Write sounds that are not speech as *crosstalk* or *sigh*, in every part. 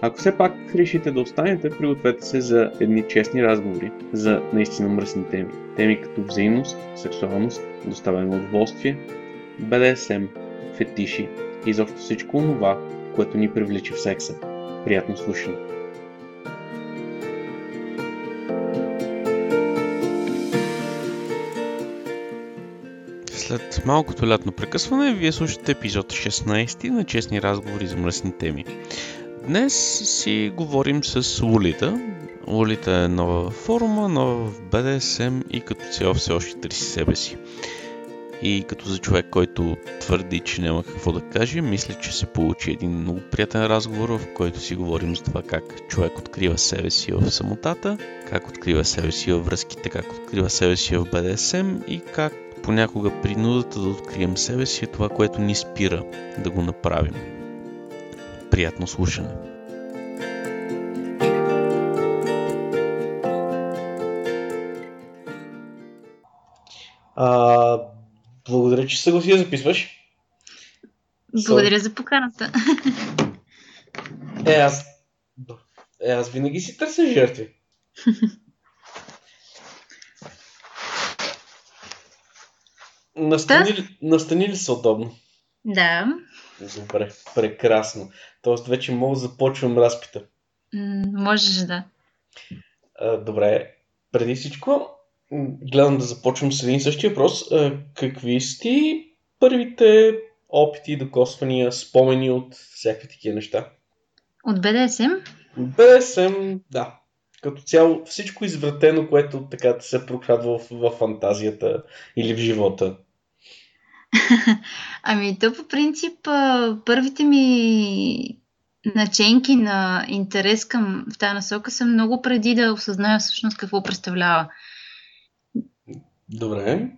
Ако все пак решите да останете, пригответе се за едни честни разговори за наистина мръсни теми. Теми като взаимност, сексуалност, доставяне на удоволствие, БДСМ, фетиши и изобщо всичко това, което ни привлича в секса. Приятно слушане! След малкото лятно прекъсване, вие слушате епизод 16 на честни разговори за мръсни теми. Днес си говорим с Лолита. Лолита е нова форума, нова в BDSM и като цяло все още търси себе си. И като за човек, който твърди, че няма какво да каже, мисля, че се получи един много приятен разговор, в който си говорим за това как човек открива себе си в самотата, как открива себе си във връзките, как открива себе си в BDSM и как понякога принудата да открием себе си е това, което ни спира да го направим. Приятно слушане! А, благодаря, че съгласи да записваш. Благодаря за поканата. Е, аз... Е, аз винаги си търся жертви. Настани, да? настани ли се удобно? Да. Добре, прекрасно. Тоест вече мога да започвам разпита. М- можеш да. А, добре, преди всичко, гледам да започвам с един същия въпрос. А, какви са ти първите опити, докосвания, спомени от всякакви такива неща? От БДСМ? БДСМ, да. Като цяло всичко извратено, което така се прокрадва в, в фантазията или в живота. *laughs* ами, то по принцип, първите ми наченки на интерес към в тази насока са много преди да осъзная всъщност какво представлява. Добре.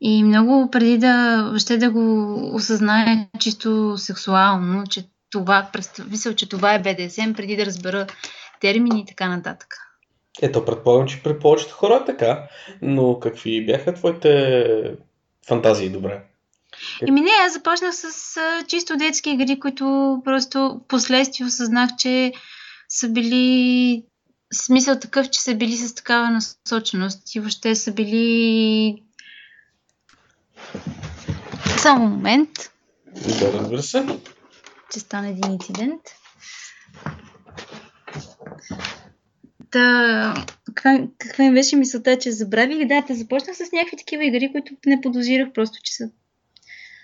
И много преди да въобще да го осъзная чисто сексуално, че това, мисля, че това е БДСМ, преди да разбера термини и така нататък. Ето, предполагам, че при повечето хора е така, но какви бяха твоите фантазии, добре? Еми не, аз започнах с а, чисто детски игри, които просто последствие осъзнах, че са били смисъл такъв, че са били с такава насоченост и въобще са били само момент. Да, разбира се. Че стана един инцидент. Та, каква, каква им беше мисълта, че забравих? Да, те започнах с някакви такива игри, които не подозирах просто, че са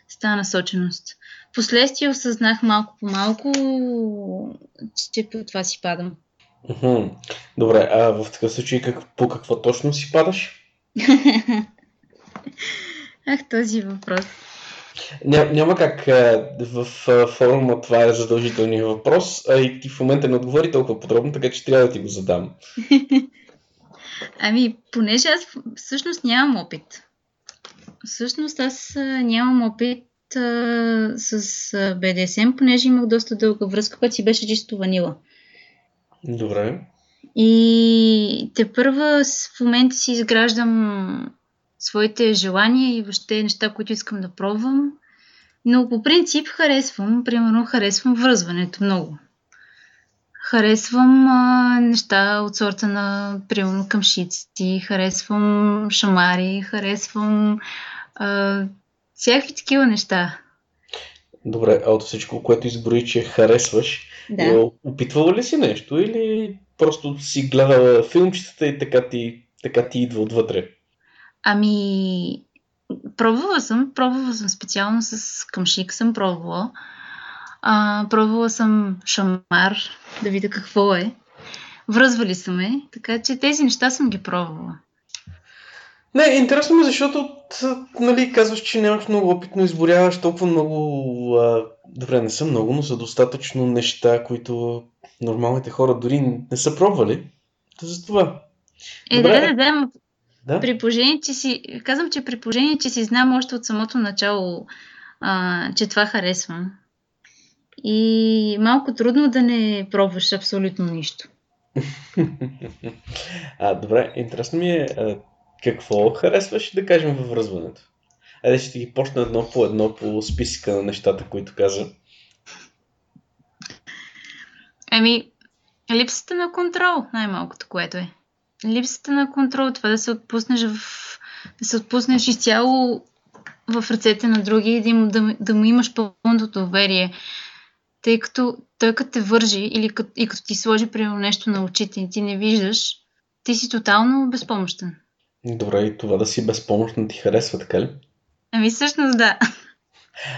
с тази насоченост. Последствие осъзнах малко по малко, че по това си падам. Добре, а в такъв случай как, по какво точно си падаш? *laughs* Ах, този въпрос. Ня, няма как в форума това е задължителният въпрос, а и ти в момента не отговори толкова подробно, така че трябва да ти го задам. *laughs* ами, понеже аз всъщност нямам опит. Всъщност аз нямам опит а, с БДСМ, понеже имах доста дълга връзка, която си беше чисто ванила. Добре. И те първа в момента си изграждам своите желания и въобще неща, които искам да пробвам. Но по принцип харесвам, примерно харесвам връзването много. Харесвам а, неща от сорта на, примерно, къмшици, харесвам шамари, харесвам а, всякакви такива неща. Добре, а от всичко, което изброи, че харесваш, да. Е, опитвала ли си нещо или просто си гледала филмчетата и така ти, така ти идва отвътре? Ами, пробвала съм, пробвала съм специално с къмшик, съм пробвала. А, пробвала съм шамар, да видя какво е. Връзвали са ме, така че тези неща съм ги пробвала. Не, интересно ми, защото нали, казваш, че нямаш много опит, но изборяваш толкова много... А, добре, не са много, но са достатъчно неща, които нормалните хора дори не са пробвали. Да за това. Е, добре. да, да, да, да. При положение, че си... Казвам, че при положение, че си знам още от самото начало, а, че това харесвам. И малко трудно да не пробваш абсолютно нищо. *laughs* а, добре, интересно ми е какво харесваш, да кажем, във връзването? Айде ще ги почна едно по едно по списъка на нещата, които каза. Еми, липсата на контрол, най-малкото, което е. Липсата на контрол, това да се отпуснеш в... да се отпуснеш изцяло в ръцете на други и да, да, да му имаш пълното доверие. Тъй като той като те вържи или като, и като ти сложи примерно нещо на очите и ти не виждаш, ти си тотално безпомощен. Добре, и това да си безпомощен ти харесва, така ли? Ами всъщност да.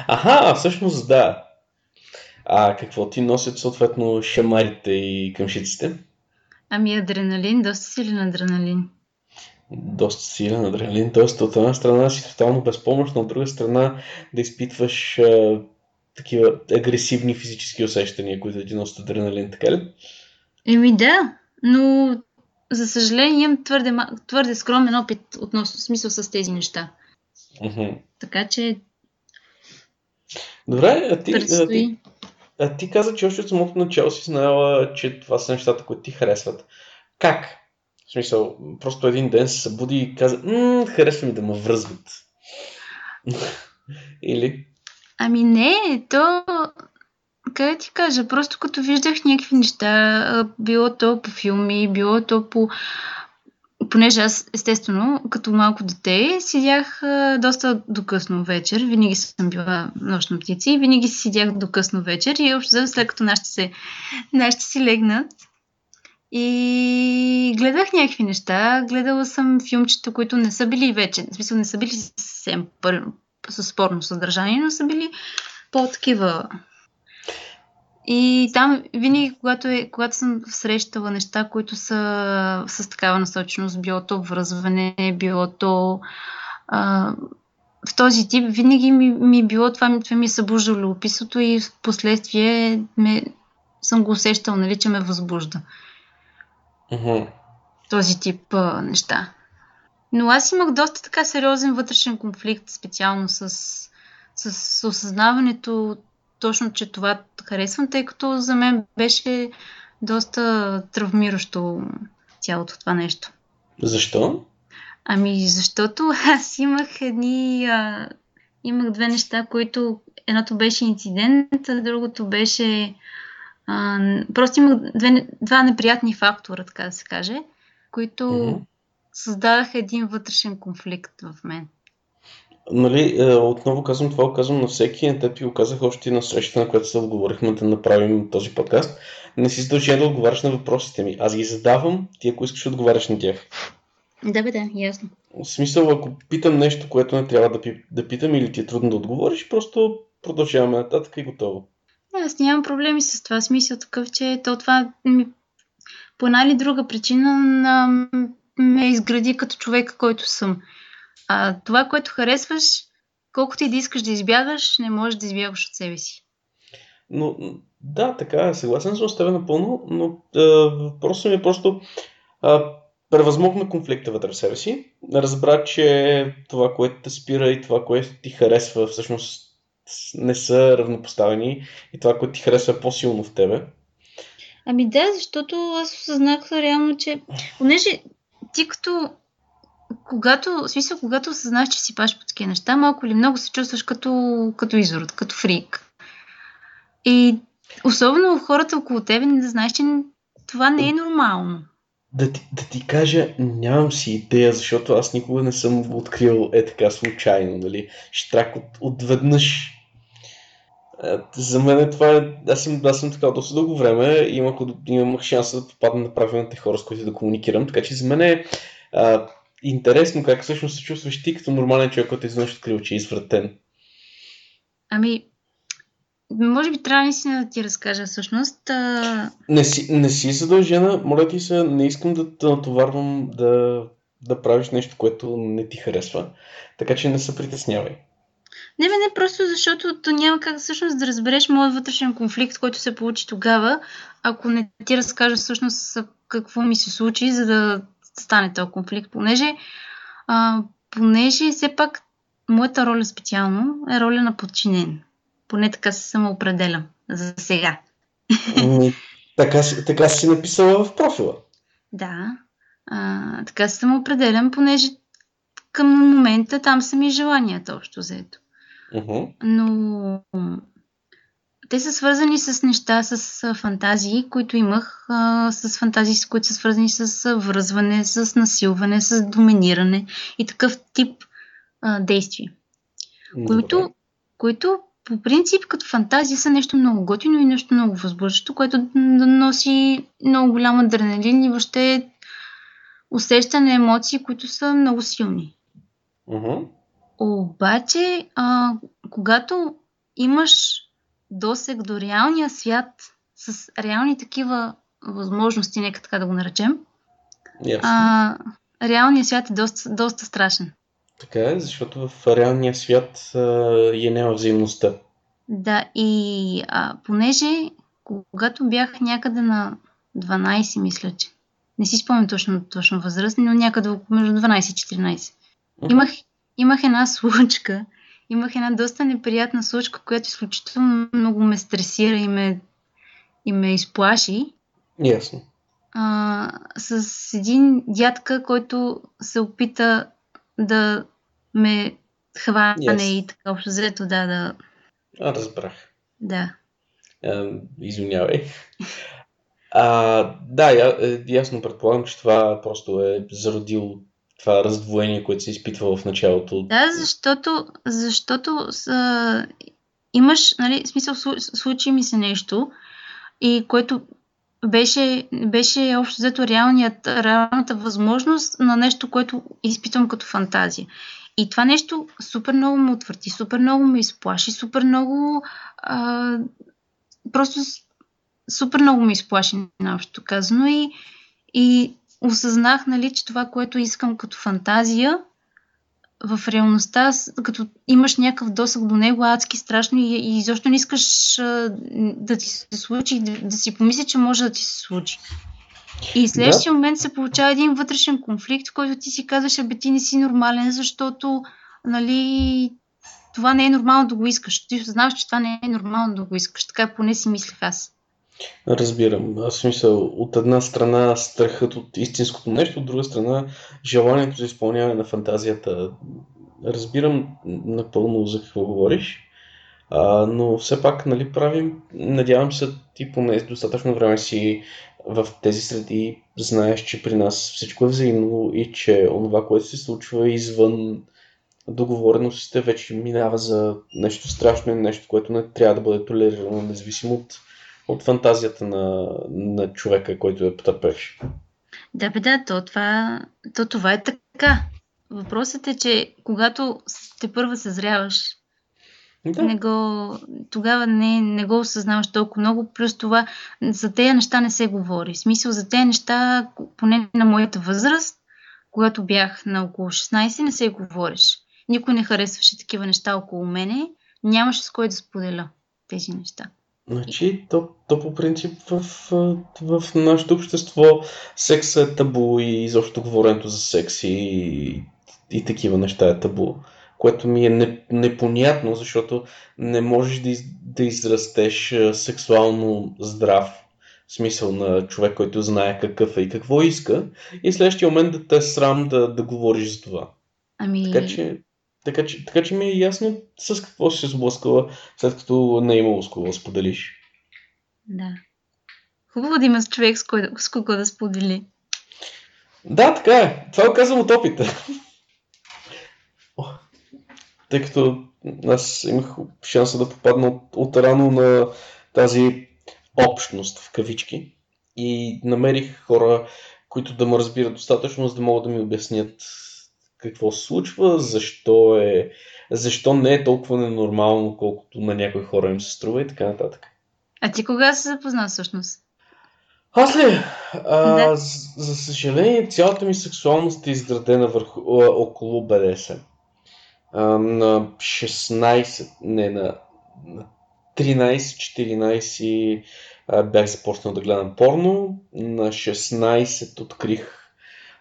Аха, всъщност да. А какво ти носят съответно шамарите и къмшиците? Ами адреналин, доста силен адреналин. Доста силен адреналин, т.е. от една страна си тотално безпомощна, от друга страна да изпитваш а, такива агресивни физически усещания, които ти носят адреналин, така ли? Еми да, но за съжаление имам твърде, твърде скромен опит относно смисъл с тези неща. Mm-hmm. Така че. Добре, а ти, а ти, а ти каза, че още от самото начало си знаела, че това са нещата, които ти харесват. Как? В смисъл, просто един ден се събуди и каза, харесва ми да ме връзват. *laughs* Или? Ами не, то как ти кажа, просто като виждах някакви неща, било то по филми, било то по... Понеже аз, естествено, като малко дете, седях доста до късно вечер. Винаги съм била нощна птица и винаги си седях до вечер. И общо след като нашите, се, нашите си легнат, и гледах някакви неща. Гледала съм филмчета, които не са били вече, в смисъл не са били съвсем пър... с спорно съдържание, но са били по-такива и там винаги, когато, е, когато съм срещала неща, които са с такава насоченост, било то връзване, било то а, в този тип, винаги ми, ми било това, това ми е събуждало любопитството и в последствие ме, съм го усещал, нали, че ме възбужда. Uh-huh. Този тип а, неща. Но аз имах доста така сериозен вътрешен конфликт, специално с, с осъзнаването точно, че това харесвам, тъй като за мен беше доста травмиращо цялото това нещо. Защо? Ами, защото аз имах едни... А, имах две неща, които... Едното беше инцидент, а другото беше... А, просто имах две, два неприятни фактора, така да се каже, които mm-hmm. Създадаха един вътрешен конфликт в мен нали, е, отново казвам това, казвам на всеки, на теб и го казах още на срещата, на която се отговорихме да направим този подкаст. Не си задължен да отговаряш на въпросите ми. Аз ги задавам, ти ако искаш отговаряш на тях. Да, бе, да, ясно. В смисъл, ако питам нещо, което не трябва да, пи, да питам или ти е трудно да отговориш, просто продължаваме нататък и готово. Аз нямам проблеми с това. Смисъл такъв, че то това ми, по една или друга причина на, ме изгради като човек, който съм. А това, което харесваш, колкото и да искаш да избягаш, не можеш да избягаш от себе си. Но да, така е. Съгласен съм с теб напълно, но въпросът ми е просто а, превъзмогна конфликта вътре в себе си. Разбра, че това, което те спира и това, което ти харесва, всъщност не са равнопоставени и това, което ти харесва е по-силно в тебе. Ами да, защото аз осъзнах реално, че понеже ти като когато, в смисъл, когато осъзнаеш, че си паш по такива неща, малко или много се чувстваш като, като изрод, като фрик. И особено хората около тебе не да знаеш, че това не е нормално. Да ти, да ти кажа, нямам си идея, защото аз никога не съм го открил е така случайно, нали? Штрак от, отведнъж. За мен е това е... Аз съм, аз съм така доста дълго време и имах, имах шанса да попадна на правилните хора, с които да комуникирам, така че за мен е а, интересно как всъщност се чувстваш ти като нормален човек, който изведнъж открил, че е извратен. Ами, може би трябва наистина да ти разкажа всъщност. А... Не, си, не си задължена, моля ти се, не искам да те натоварвам да, да правиш нещо, което не ти харесва. Така че не се притеснявай. Не, не, не, просто защото то няма как всъщност да разбереш моят вътрешен конфликт, който се получи тогава, ако не ти разкажа всъщност какво ми се случи, за да стане този конфликт, понеже, а, понеже все пак моята роля специално е роля на подчинен. Поне така се самоопределям за сега. Ами, така, така си написала в профила. Да, а, така се самоопределям, понеже към момента там са ми желанията общо взето. Uh-huh. Но те са свързани с неща, с фантазии, които имах, с фантазии, с които са свързани с връзване, с насилване, с доминиране и такъв тип а, действия. Които, които по принцип като фантазия са нещо много готино и нещо много възбуждащо, което носи много голям адреналин и въобще усещане, емоции, които са много силни. Uh-huh. Обаче, а, когато имаш досег до реалния свят с реални такива възможности, нека така да го наречем, Ясно. а, реалният свят е доста, доста страшен. Така е, защото в реалния свят а, я няма взаимността. Да, и а, понеже когато бях някъде на 12, мисля, че не си спомням точно, точно възраст, но някъде между 12 и 14. Имах, имах една *laughs* случка, имах една доста неприятна случка, която изключително много ме стресира и ме, и ме изплаши. Ясно. А, с един дядка, който се опита да ме хване Yes. и така общо взето, да, да, А, разбрах. да. А, извинявай. А, да, я, е, ясно предполагам, че това просто е зародило това раздвоение, което се изпитва в началото. Да, защото, защото са, имаш, нали, смисъл, слу- случи ми се нещо, и което беше, беше общо взето реалният, реалната възможност на нещо, което изпитвам като фантазия. И това нещо супер много ме отвърти, супер много ме изплаши, супер много а, просто супер много ме изплаши, наобщо казано. И, и осъзнах, нали, че това, което искам като фантазия, в реалността, като имаш някакъв досък до него, адски страшно и, и изобщо не искаш а, да ти се случи, да, да си помисли, че може да ти се случи. И следващия момент се получава един вътрешен конфликт, в който ти си казваш, абе ти не си нормален, защото нали, това не е нормално да го искаш. Ти знаеш, че това не е нормално да го искаш. Така поне си мислех аз. Разбирам. В смисъл, от една страна страхът от истинското нещо, от друга страна желанието за изпълняване на фантазията. Разбирам напълно за какво говориш, а, но все пак, нали, правим, надявам се, ти поне достатъчно време си в тези среди, знаеш, че при нас всичко е взаимно и че онова, което се случва извън договореностите, вече минава за нещо страшно нещо, което не трябва да бъде толерирано, независимо от от фантазията на, на човека, който е потърпевш. Да, бе, да, то това, то това е така. Въпросът е, че когато те първа съзряваш, Да, не го, тогава не, не го осъзнаваш толкова много, плюс това за тези неща не се говори. В смисъл за тези неща, поне на моята възраст, когато бях на около 16, не се говориш. Никой не харесваше такива неща около мене, нямаше с кой да споделя тези неща. Значи то, то по принцип в, в нашето общество секса е табу и изобщо говоренето за секс и, и такива неща е табу. Което ми е не, непонятно, защото не можеш да, из, да израстеш сексуално здрав, в смисъл на човек, който знае какъв е и какво иска, и в следващия момент да те е срам да, да говориш за това. Ами, Така че, така, че, така че ми е ясно с какво си се сблъскала, след като не е имало с кого споделиш. да. Хубаво да има човек с, кой, с кого да сподели. Да, така е. Това го казвам от опита. Тъй като аз имах шанса да попадна от, от рано на тази общност в кавички и намерих хора, които да ме разбират достатъчно, за да могат да ми обяснят какво се случва, защо е, защо не е толкова ненормално, колкото на някои хора им се струва и така нататък. А ти кога се запозна всъщност? Аз ли? А, Да. за, за съжаление, цялата ми сексуалност е изградена върху, а, около БДСМ. А, на 16, не, на, на 13-14 а, бях започнал да гледам порно. На 16 открих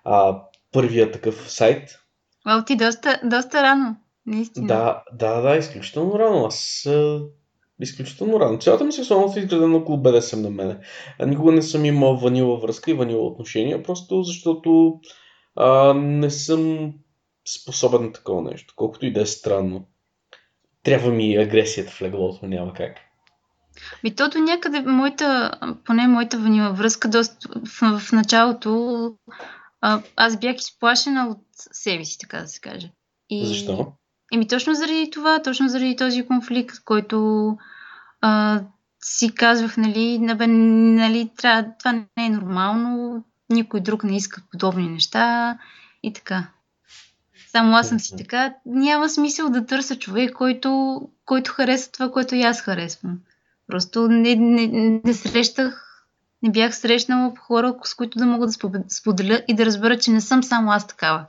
а, първия такъв сайт. Вау, ти доста, доста рано. Наистина. Да, да, да, изключително рано. Аз а, изключително рано. Цялата ми сексуалност е изградена около БДСМ на мене. А, никога не съм имал ванила връзка и ванила отношения, просто защото а, не съм способен на такова нещо. Колкото и да е странно. Трябва ми агресията в леглото, няма как. Ми то до някъде моята, поне моята ванила връзка, доста, в, в началото а, аз бях изплашена от себе си, така да се каже. И, Защо? Еми точно заради това, точно заради този конфликт, който а, си казвах, нали, набе, нали трябва, това не е нормално, никой друг не иска подобни неща и така. Само аз съм си така. Няма смисъл да търся човек, който, който харесва това, което и аз харесвам. Просто не, не, не срещах, не бях срещнала хора, с които да мога да споделя и да разбера, че не съм само аз такава.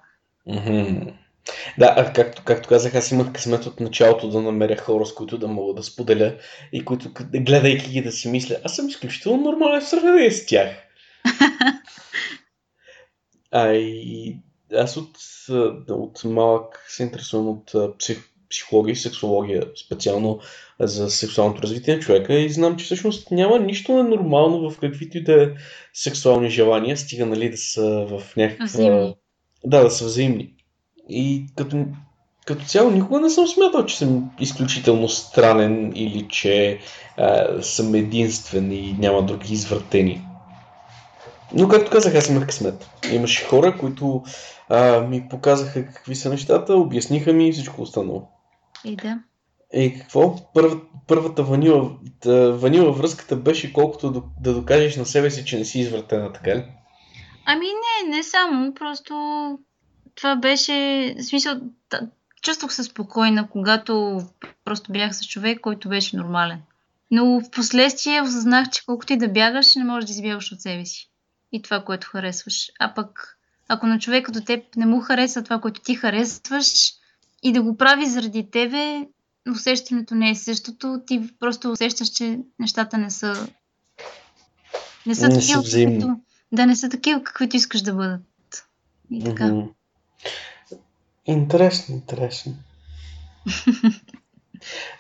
Мгм. Да, а както, както казах, аз имах късмет от началото да намеря хора, с които да мога да споделя и които, гледайки ги, да си мисля, аз съм изключително нормален в сравнение с тях. *laughs* А и аз от, от малък се интересувам от псих, психология и сексология, специално за сексуалното развитие на човека и знам, че всъщност няма нищо ненормално в каквито и да е сексуални желания, стига нали да са в някаква... Взаимни. Да, да са взаимни. И като, като цяло никога не съм смятал, че съм изключително странен или че а, съм единствен и няма други извъртени. Но както казах, аз имах късмет. Имаше хора, които а, ми показаха какви са нещата, обясниха ми и всичко останало. И да. Е, какво? Първа, първата ванила, ванила връзката беше колкото да, да докажеш на себе си, че не си извъртена, така ли? Ами не, не само, просто това беше, в смисъл, чувствах се спокойна, когато просто бях с човек, който беше нормален. Но в последствие осъзнах, че колкото и да бягаш, не можеш да избягаш от себе си. И това, което харесваш. А пък, ако на човека до теб не му харесва това, което ти харесваш и да го прави заради тебе, усещането не е същото. Ти просто усещаш, че нещата не са не са Не такива, каквито, да не са такива, каквито искаш да бъдат. И така. Мгм. Интересно, интересно. *laughs*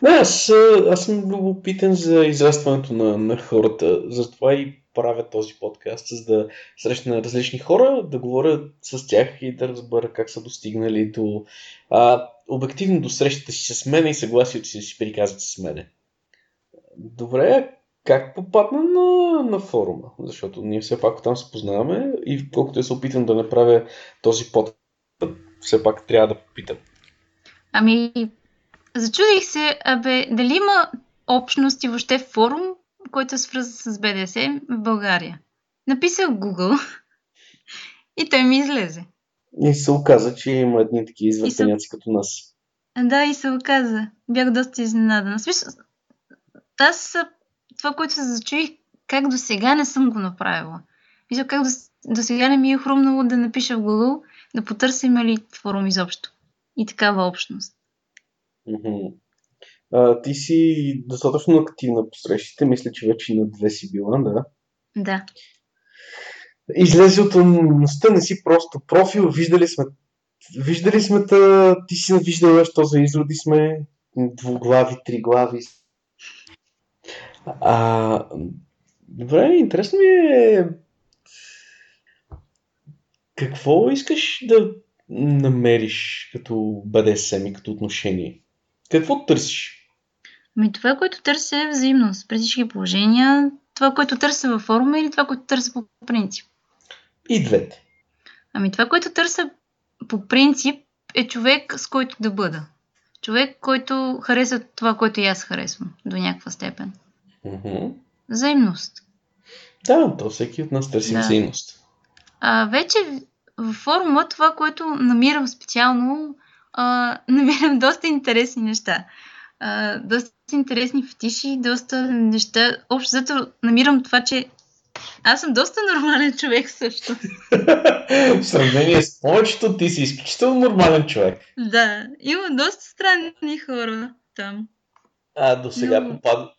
Не, аз, аз съм любопитен за израстването на, на хората, затова и правя този подкаст, за да срещна различни хора, да говоря с тях и да разбера как са достигнали до а, обективно до срещата си с мен и съгласието си да си приказват с мене. Добре, как попадна на, на форума? Защото ние все пак там се познаваме и колкото я се опитам да направя този подкаст, все пак трябва да попитам. Ами, зачудих се, абе, дали има общност и въобще форум, който е свързан с БДС в България. Написах Google *laughs* и той ми излезе. И се оказа, че има едни такива извъртеняци като нас. Да, и се оказа. Бях доста изненадана. Смисъл, аз това, което се зачуих, как до сега не съм го направила. Мисля, как до, до сега не ми е хрумнало да напиша в Google, да потърся има ли форум изобщо. И такава общност. Мгм. А, ти си достатъчно активна по срещите, мисля, че вече на две си била, да. Да. Излезе от анонимността, не си просто профил, виждали сме, виждали сме та, ти си виждала, що за изроди сме, двуглави, триглави. А, добре, интересно ми е какво искаш да намериш като БДСМ и като отношение? Какво търсиш? Ами това, което търся е взаимност при всички положения. Това, което търся във форума или това, което търся по принцип. И двете. Ами това, което търся по принцип е човек, с който да бъда. Човек, който харесва това, което и аз харесвам до някаква степен. Мгм. Взаимност. Да, то всеки от нас търси Да. взаимност. А вече във форума това, което намирам специално, а, *laughs* намирам доста интересни неща. А, доста интересни фетиши, доста неща. Общо зато намирам това, че Аз съм доста нормален човек също. В сравнение с повечето ти си изключително нормален човек. Да, има доста странни хора там. А до сега Но- попад...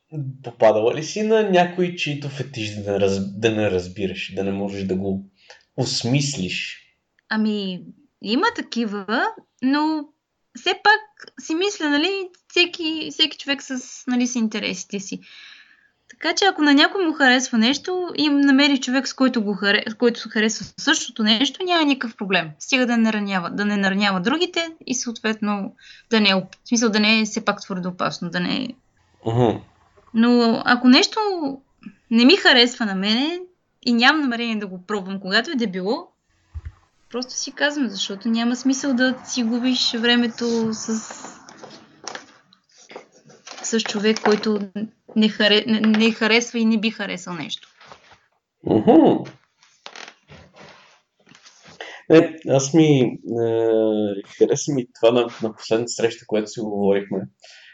попадала ли си на някой, чието фетиш да не, раз... да не разбираш, да не можеш да го осмислиш? Ами, има такива, но все пак си мисля, нали, всеки, всеки човек с, нали, с интересите си. Така че ако на някой му харесва нещо и намери човек, с който, го харе... с който харесва същото нещо, няма никакъв проблем. Стига да не ранява, да не наранява другите и съответно да не е, в смисъл да не е все пак твърде опасно, да не е. Но ако нещо не ми харесва на мене и нямам намерение да го пробвам, когато е да било, просто си казвам, защото няма смисъл да си губиш времето с, с човек, който не, харе, не, не харесва и не би харесал нещо. Уху. Не, аз ми е, хареса ми това на, на последната среща, която си говорихме.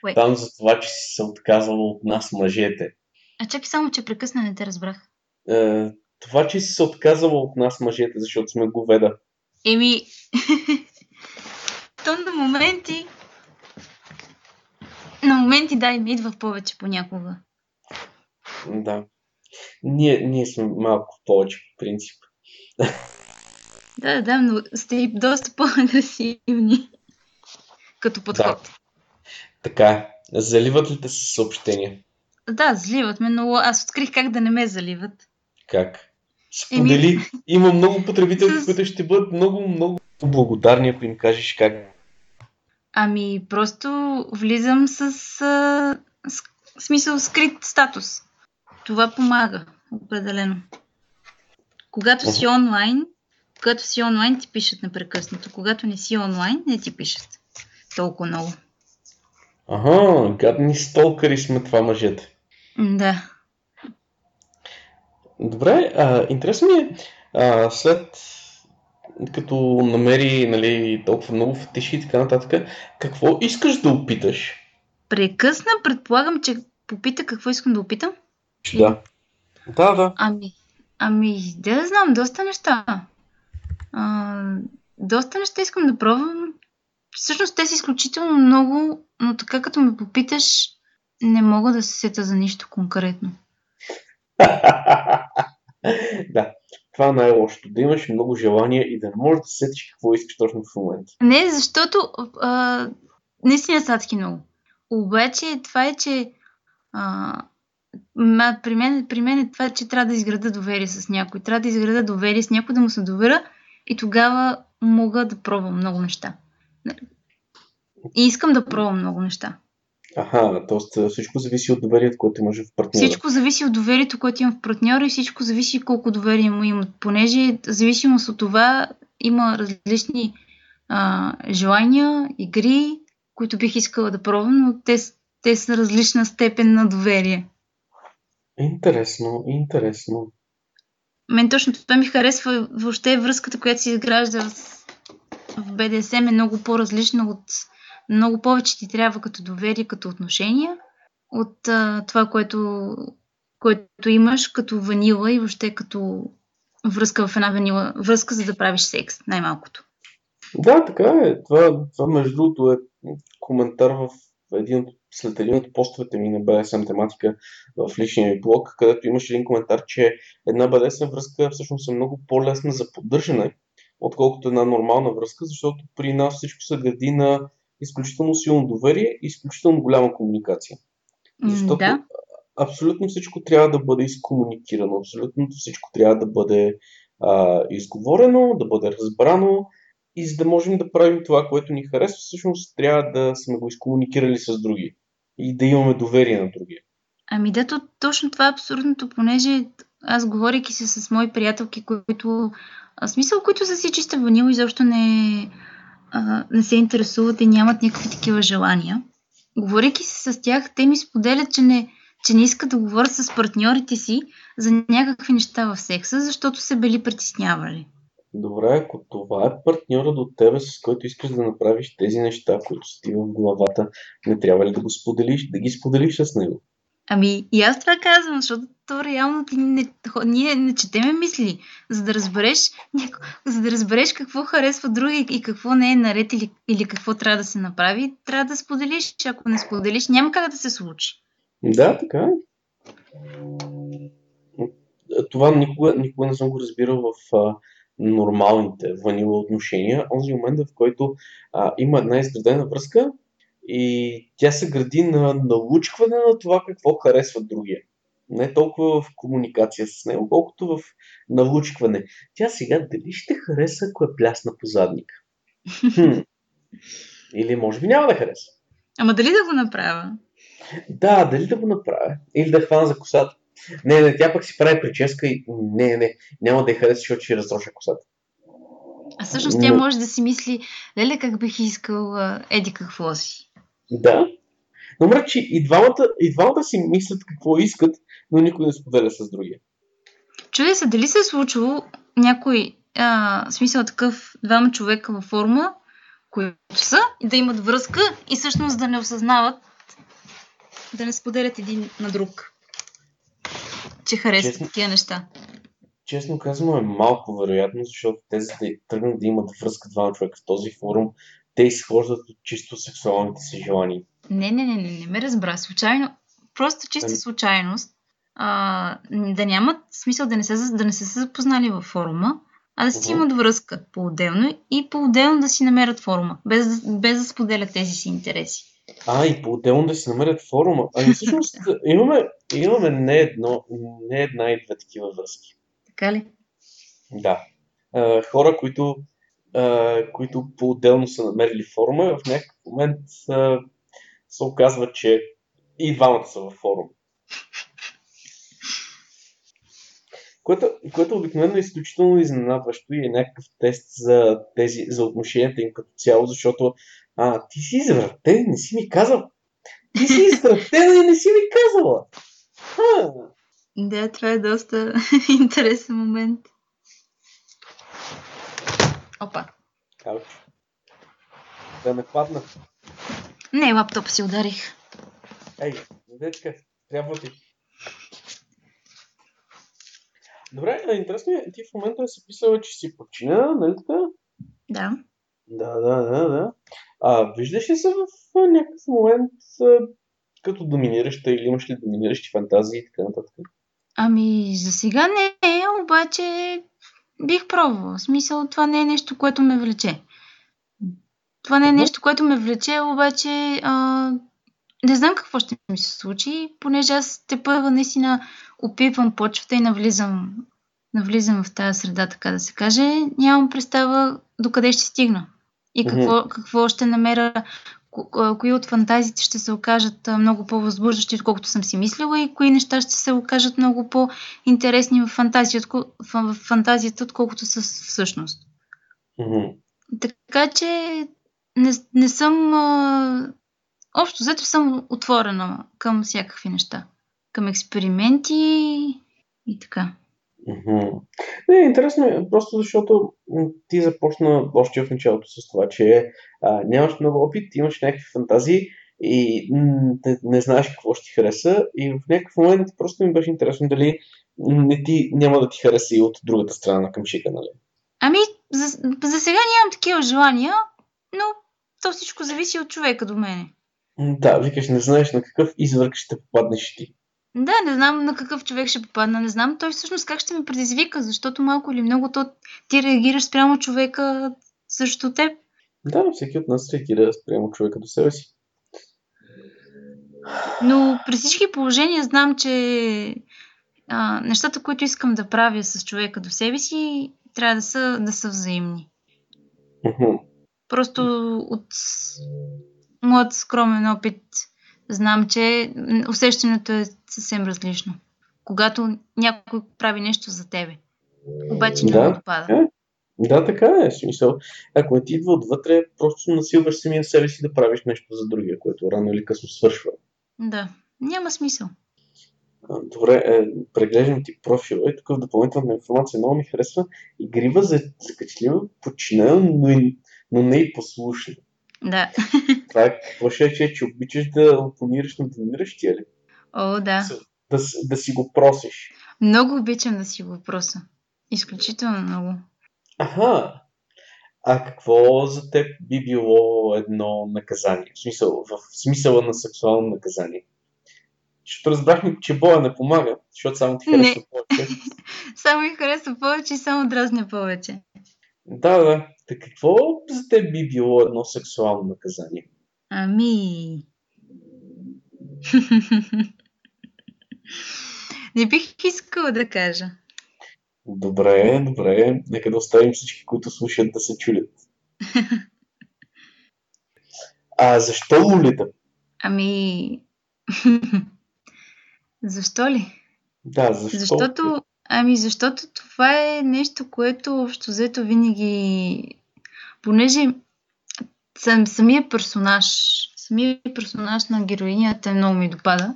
Кое? Там за това, че си се отказала от нас мъжете. А чакай само, че прекъсна, не те разбрах. Е, това, че си се отказала от нас мъжете, защото сме говеда. Еми, *laughs* то на моменти, моменти да, ми идва повече понякога. Да. Ние, ние сме малко повече по принцип. Да, да, но сте и доста по-агресивни като подход. Така е. Заливат ли те с съобщения? Да. да, заливат ме, но аз открих как да не ме заливат. Как? Сподели. Има много потребители, които ще бъдат много, много благодарни, ако им кажеш как. Ами, просто влизам с, а, с смисъл скрит статус. Това помага, определено. Когато си онлайн, когато си онлайн, ти пишат непрекъснато. Когато не си онлайн, не ти пишат. Толкова много. Ага, гадни столкъри сме това мъжете. Да. Добре, а, интересно ми е, а, след като намери нали, толкова много фетиши и така нататък, какво искаш да опиташ? Прекъсна, предполагам, че попита какво искам да опитам. Да. Да, да. Ами, ами, да знам, доста неща. А, доста неща искам да пробвам. Всъщност те са изключително много, но така като ме попиташ, не мога да се сета за нищо конкретно. *laughs* да, това е най-лошото. Да имаш много желания и да не можеш да се сетиш какво искаш точно в момента. Не, защото а, наистина са адски много. Обаче това е, че а, при, мен, при мен е това, че трябва да изграда доверие с някой. Трябва да изграда доверие с някой, да му се доверя и тогава мога да пробвам много неща. И искам да пробвам много неща. Аха, т.е. всичко зависи от доверието, което имаш в партньора. Всичко зависи от доверието, което имам в партньора и всичко зависи колко доверие му имат. Понеже в зависимост от това има различни а, желания, игри, които бих искала да пробвам, но те, те са различна степен на доверие. Интересно, интересно. Мен точно това ми харесва въобще връзката, която се изгражда в БДСМ е много по-различна от много повече ти трябва като доверие, като отношения, от а, това, което, което имаш като ванила и въобще като връзка в една ванила, връзка за да правиш секс, най-малкото. Да, така е. Това, това между другото е коментар в един след един от постовете ми на BDSM тематика в личния ми блог, където имаше един коментар, че една BDSM връзка всъщност е много по-лесна за поддържане, отколкото една нормална връзка, защото при нас всичко се гради на изключително силно доверие и изключително голяма комуникация. Защото Да, абсолютно всичко трябва да бъде изкомуникирано, абсолютно всичко трябва да бъде а, изговорено, да бъде разбрано и за да можем да правим това, което ни харесва, всъщност трябва да сме го изкомуникирали с други и да имаме доверие на другия. ами да, то, точно това е абсурдното, понеже аз говорейки се с мои приятелки, които, смисъл, които са си чиста ванила и защо не, не се интересуват и нямат никакви такива желания. Говорейки се с тях, те ми споделят, че не, че не искат да говорят с партньорите си за някакви неща в секса, защото се били притеснявали. Добре, ако това е партньора до тебе, с който искаш да направиш тези неща, които са ти в главата, не трябва ли да го споделиш, да ги споделиш с него? Ами, и аз това казвам, защото то реално ти не, ние не четеме мисли, за да разбереш, за да разбереш какво харесва други и какво не е наред или, или какво трябва да се направи, трябва да споделиш. Ако не споделиш, няма как да се случи. Да, така е. Това никога, никога не съм го разбирал в а, нормалните ванила отношения. Онзи момент, в който а, има една изградена връзка и тя се гради на научкване на това какво харесва другия. Не толкова в комуникация с него, колкото в налучкване. Тя сега дали ще хареса, ако е плясна по задника? Хм. Или може би няма да хареса. Ама дали да го направя? Да, дали да го направя. Или да хвана за косата. Не, не, тя пък си прави прическа и не, не, няма да я хареса, защото ще разроша косата. А всъщност тя може да си мисли, леле как бих искал еди какво си. Да. Но мрачи, и двамата, и двамата си мислят какво искат, но никой не споделя с другия. Чудя се, дали се е случило някой, а, смисъл такъв, двама човека във форма, които са, да имат връзка и всъщност да не осъзнават, да не споделят един на друг, че харесват честно, такива неща. Честно казано е малко вероятно, защото тези да тръгнат да имат връзка двама човека в този форум, те изхождат от чисто сексуалните си желания. Не, не, не, не, не ме разбра. Случайно, просто чиста ами... случайност, а, да нямат смисъл да не, се, да не се са запознали във форума, а да си uh-huh. имат връзка по-отделно и по-отделно да си намерят форума, без, без да споделят тези си интереси. А, и по-отделно да си намерят форума. Ами всъщност *laughs* имаме, имаме не, едно, не една и две такива връзки. Така ли? Да. А, хора, които, които по-отделно са намерили форума, в някакъв момент а, се оказва, че и двамата са във форум. Което, което обикновено е изключително изненадващо и е някакъв тест за, тези, за отношенията им като цяло, защото а, ти си извратен, не си ми казал. Ти си извратена и не си ми казала. Ха. Да, това е доста *laughs* интересен момент. Опа. Ауч. Да не падна. Не, лаптоп си ударих. Ей, дечка, трябва ти. Добре, интересно е, ти в момента си писала, че си подчинена, нали така? Да. Да, да, да, да. А виждаш ли се в някакъв момент като доминираща или имаш ли доминиращи фантазии и така нататък? Ами, за сега не обаче бих пробвала. В смисъл, това не е нещо, което ме влече. Това не е нещо, което ме влече, обаче а, не знам какво ще ми се случи, понеже аз те първа наистина опипвам почвата и навлизам, навлизам в тази среда, така да се каже. Нямам представа докъде ще стигна и какво, mm-hmm. какво ще намеря, кои от фантазиите ще се окажат много по-възбуждащи, отколкото съм си мислила и кои неща ще се окажат много по-интересни в фантазията, в фантазията отколкото са всъщност. Mm-hmm. Така че не, не съм. А, общо взето съм отворена към всякакви неща. Към експерименти и така. Mm-hmm. Не, интересно е, просто защото ти започна още в началото с това, че а, нямаш много опит, имаш някакви фантазии и не, не знаеш какво ще ти хареса и в някакъв момент просто ми беше интересно дали не ти, няма да ти хареса и от другата страна на къмшика, нали? Ами, за, за сега нямам такива желания, но то всичко зависи от човека до мене. Да, викаш, не знаеш на какъв извърк ще попаднеш ти. Да, не знам на какъв човек ще попадна, не знам той всъщност как ще ме предизвика, защото малко или много то ти реагираш спрямо човека също теб. Да, всеки от нас реагира спрямо човека до себе си. Но при всички положения знам, че а, нещата, които искам да правя с човека до себе си, трябва да са, да са взаимни. Просто от моят скромен опит знам, че усещането е съвсем различно. Когато някой прави нещо за тебе. Обаче не да, го допада. Е. Да, така е. Смисъл. Ако не ти идва отвътре, просто насилваш самия себе си да правиш нещо за другия, което рано или късно свършва. Да, няма смисъл. Добре, е, преглеждам ти профила и тук в допълнителна информация много ми харесва. Игрива за закачлива, подчинена, но, и, но не и послушна. Да. *laughs* Това е какво ще е, че обичаш да опонираш на доминиращия ли? О, да. Да, да си го просиш. Много обичам да си го проса. Изключително много. Аха. А какво за теб би било едно наказание? В смисъл, в смисъла на сексуално наказание? Защото разбрахме, че боя не помага, защото само ти харесва повече. *laughs* само ми харесва повече и само дразня повече. Да, да. Та какво за теб би било едно сексуално наказание? Ами... *laughs* Не бих искала да кажа. Добре, добре. Нека да оставим всички, които слушат, да се чудят. А защо Лолита? Ами... *laughs* защо ли? Да, защо? Защото, ами защото това е нещо, което общо взето винаги... Понеже съм, самия персонаж, самия персонаж на героинята много ми допада.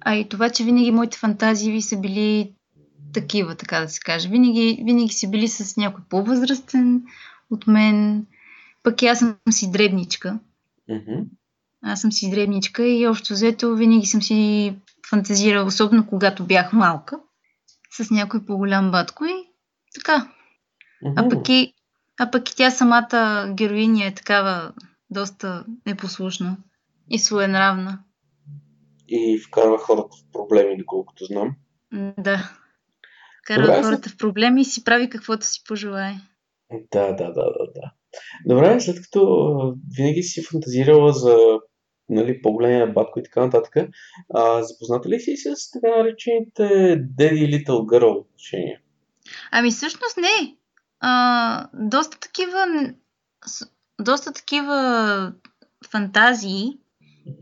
А и това, че винаги моите фантазии ви са били такива, така да се каже. Винаги, винаги си били с някой по-възрастен от мен. Пък и аз съм си дребничка. Mm-hmm. Аз съм си дребничка и общо взето винаги съм си фантазирала, особено когато бях малка, с някой по-голям батко и така. Mm-hmm. А, пък и, а пък и тя самата героиня е такава доста непослушна и своенравна. И вкарва хората в проблеми, доколкото знам. Да. Кара Добре, хората в проблеми и си прави каквото си пожелае. Да, да, да, да, да. Добре, след като винаги си фантазирала за нали, по-големия батко и така нататък, а, запозната ли си с така наречените Daddy Little Girl отношения? Ами всъщност не. А, доста такива доста такива фантазии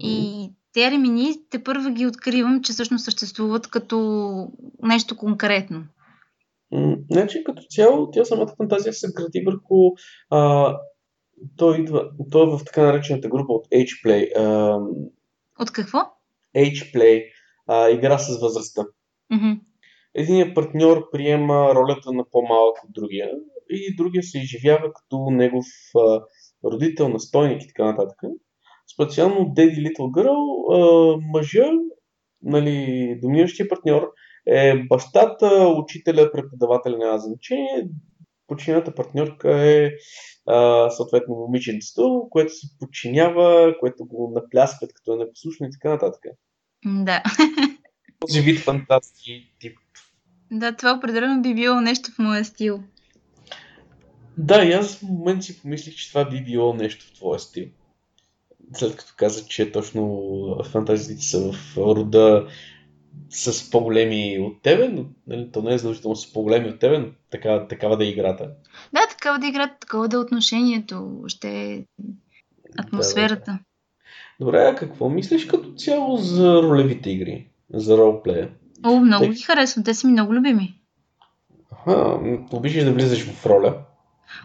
и термини те първо ги откривам, че всъщност съществуват като нещо конкретно. Значи, като цяло, тя самата фантазия се гради върху а, той идва, той е в така наречената група от H-Play. А, от какво? H-Play. А, игра с възрастта. Mm-hmm. Единият партньор приема ролята на по-малък от другия и другия се изживява като негов а, родител, настойник и така нататък. Специално Daddy Little Girl, а, мъжа, нали, доминиращия партньор, е бащата, учителя, преподавателя на значение. Почината партньорка е а, съответно момиченцето, което се подчинява, което го напляскат като е непослушно и така нататък. Да. *laughs* Този вид фантастики тип. Да, това определено би било нещо в моя стил. Да, и аз в момент си помислих, че това би било нещо в твоя стил. След като каза, че точно фантазиите са в рода с по-големи от тебе, но нали, то не е задължително с по-големи от тебе, но такава, такава да е играта. Да, такава да е играта, такова да е отношението, ще е атмосферата. Да, да. Добре, а какво мислиш като цяло за ролевите игри, за ролплея? О, много Те... ги харесвам, те са ми много любими. Аха, обичаш да влизаш в роля?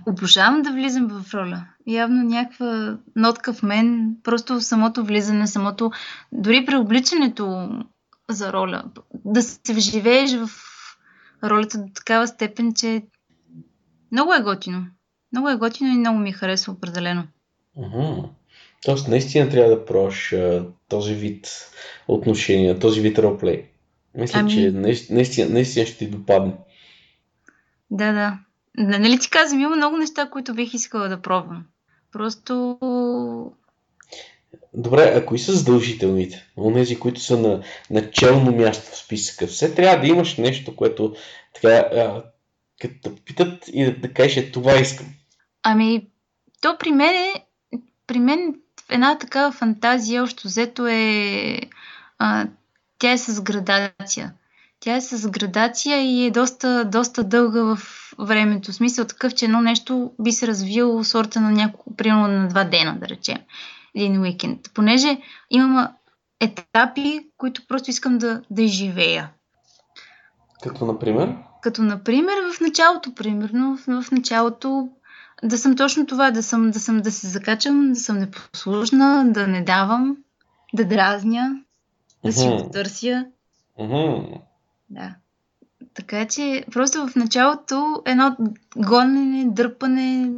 Обожавам да влизам в роля. Явно някаква нотка в мен, просто самото влизане, самото, дори при обличането за роля. Да се вживееш в ролята до такава степен, че много е готино. Много е готино и много ми харесва определено. Uh-huh. Тоест, наистина трябва да пробваш този вид отношения, този вид ролплей. Мисля, ами... че наистина, наистина ще ти допадне. Да, да. Нали ти казвам, има много неща, които бих искала да пробвам. Просто Добре, а кои са задължителните? Онези, които са на начално място в списъка. Все трябва да имаш нещо, което така, а, като питат и да, да кажеш, «Е, това искам. Ами, то при мен е, при мен една такава фантазия, още взето е, а, тя е с градация. Тя е с градация и е доста, доста дълга в времето. В смисъл такъв, че едно нещо би се развило сорта на няколко, примерно на два дена, да речем един уикенд. Понеже имам етапи, които просто искам да, да изживея. Като например? Като например в началото, примерно, в, в началото да съм точно това, да съм, да съм, да се закачам, да съм непослушна, да не давам, да дразня, да си го търся. Да. Така че просто в началото едно гонене, дърпане,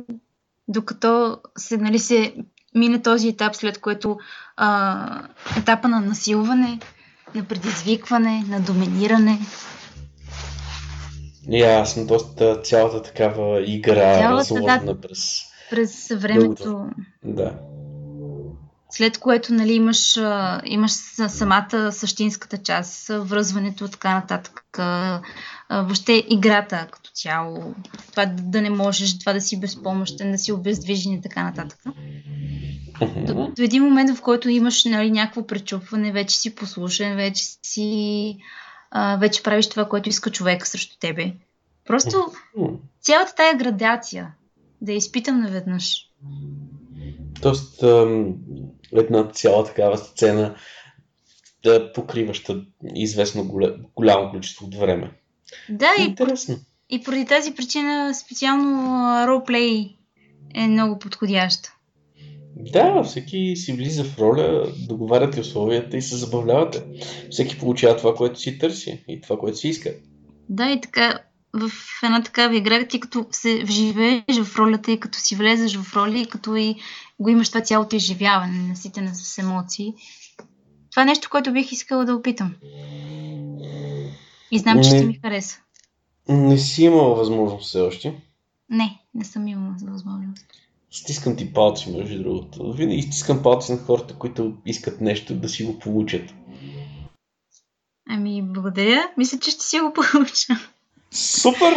докато се, нали, се мине този етап, след което а, етапа на насилване на предизвикване, на доминиране. Ясно, доста цялата такава игра, Цялата, разложена да. през... През времето. Да. След което нали, имаш, имаш самата същинската част, връзването, така нататък. Въобще играта като цяло, това да, не можеш, това да си безпомощен, да си обездвижен и така нататък. До, до един момент, в който имаш нали, някакво пречупване, вече си послушен, вече си а, вече правиш това, което иска човека срещу тебе. Просто цялата тая градация да я изпитам наведнъж. Тоест, една цяла такава сцена, да покриваща известно голямо количество от време. Да, и, Интересно. и поради тази причина специално ролплей е много подходяща. Да, всеки си влиза в роля, договаряте условията и се забавлявате. Всеки получава това, което си търси и това, което си иска. Да, и така в една такава игра, ти като се вживееш в ролята и като си влезеш в роли, и като и го имаш това цялото изживяване, наситена с емоции. Това е нещо, което бих искала да опитам. И знам, че Не. ще ми хареса. Не си имала възможност все още. Не, не съм имала възможност. Стискам ти палци, между другото. Винаги стискам палци на хората, които искат нещо да си го получат. Ами, благодаря. Мисля, че ще си го *laughs* получа. Супер!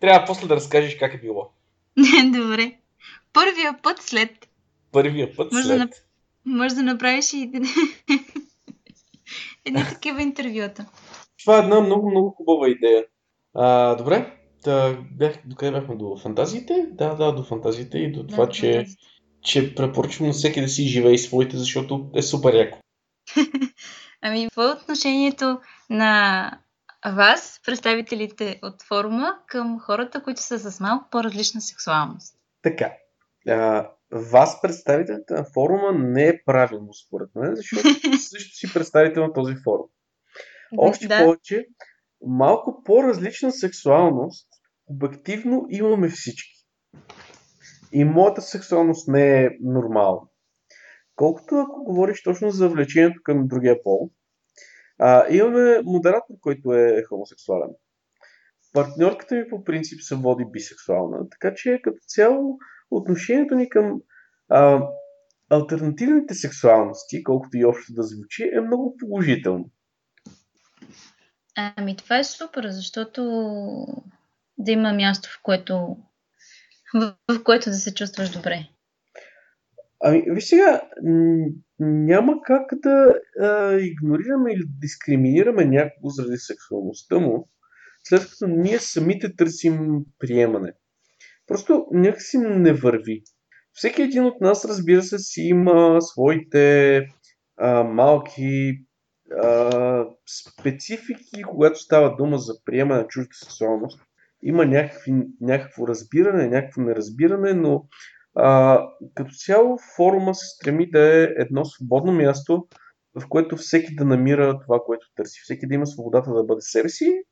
Трябва после да разкажеш как е било. *laughs* Добре. Първия път след. Първия път Може да след. нап- Може да направиш и едни такива интервюта. Това е една много, много хубава идея. А, добре, да, бях, докъде бяхме до фантазиите? Да, да, до фантазиите и до това, Да, че, фантазия. че препоръчвам на всеки да си живее своите, защото е супер яко. *laughs* Ами, какво е отношението на вас, представителите от форума, към хората, които са с малко по-различна сексуалност? Така, а, вас представителите на форума не е правилно според мен, защото *laughs* също си представител на този форум. Още да. повече, малко по-различна сексуалност, обективно имаме всички. И моята сексуалност не е нормална. Колкото ако говориш точно за влечението към другия пол, а, имаме модератор, който е хомосексуален. Партньорката ми по принцип се води бисексуална, така че като цяло отношението ни към а, альтернативните сексуалности, колкото и общо да звучи, е много положително. Ами, това е супер, защото да има място, в което, в, което да се чувстваш добре. Ами, виж сега, няма как да а, игнорираме или дискриминираме някого заради сексуалността му, след като ние самите търсим приемане. Просто някакси не върви. Всеки един от нас, разбира се, си има своите а, малки а, специфики, когато става дума за приемане на чужда сексуалност. Има някакви, някакво разбиране, някакво неразбиране, но а, като цяло форума се стреми да е едно свободно място, в което всеки да намира това, което търси. Всеки да има свободата да бъде себе си,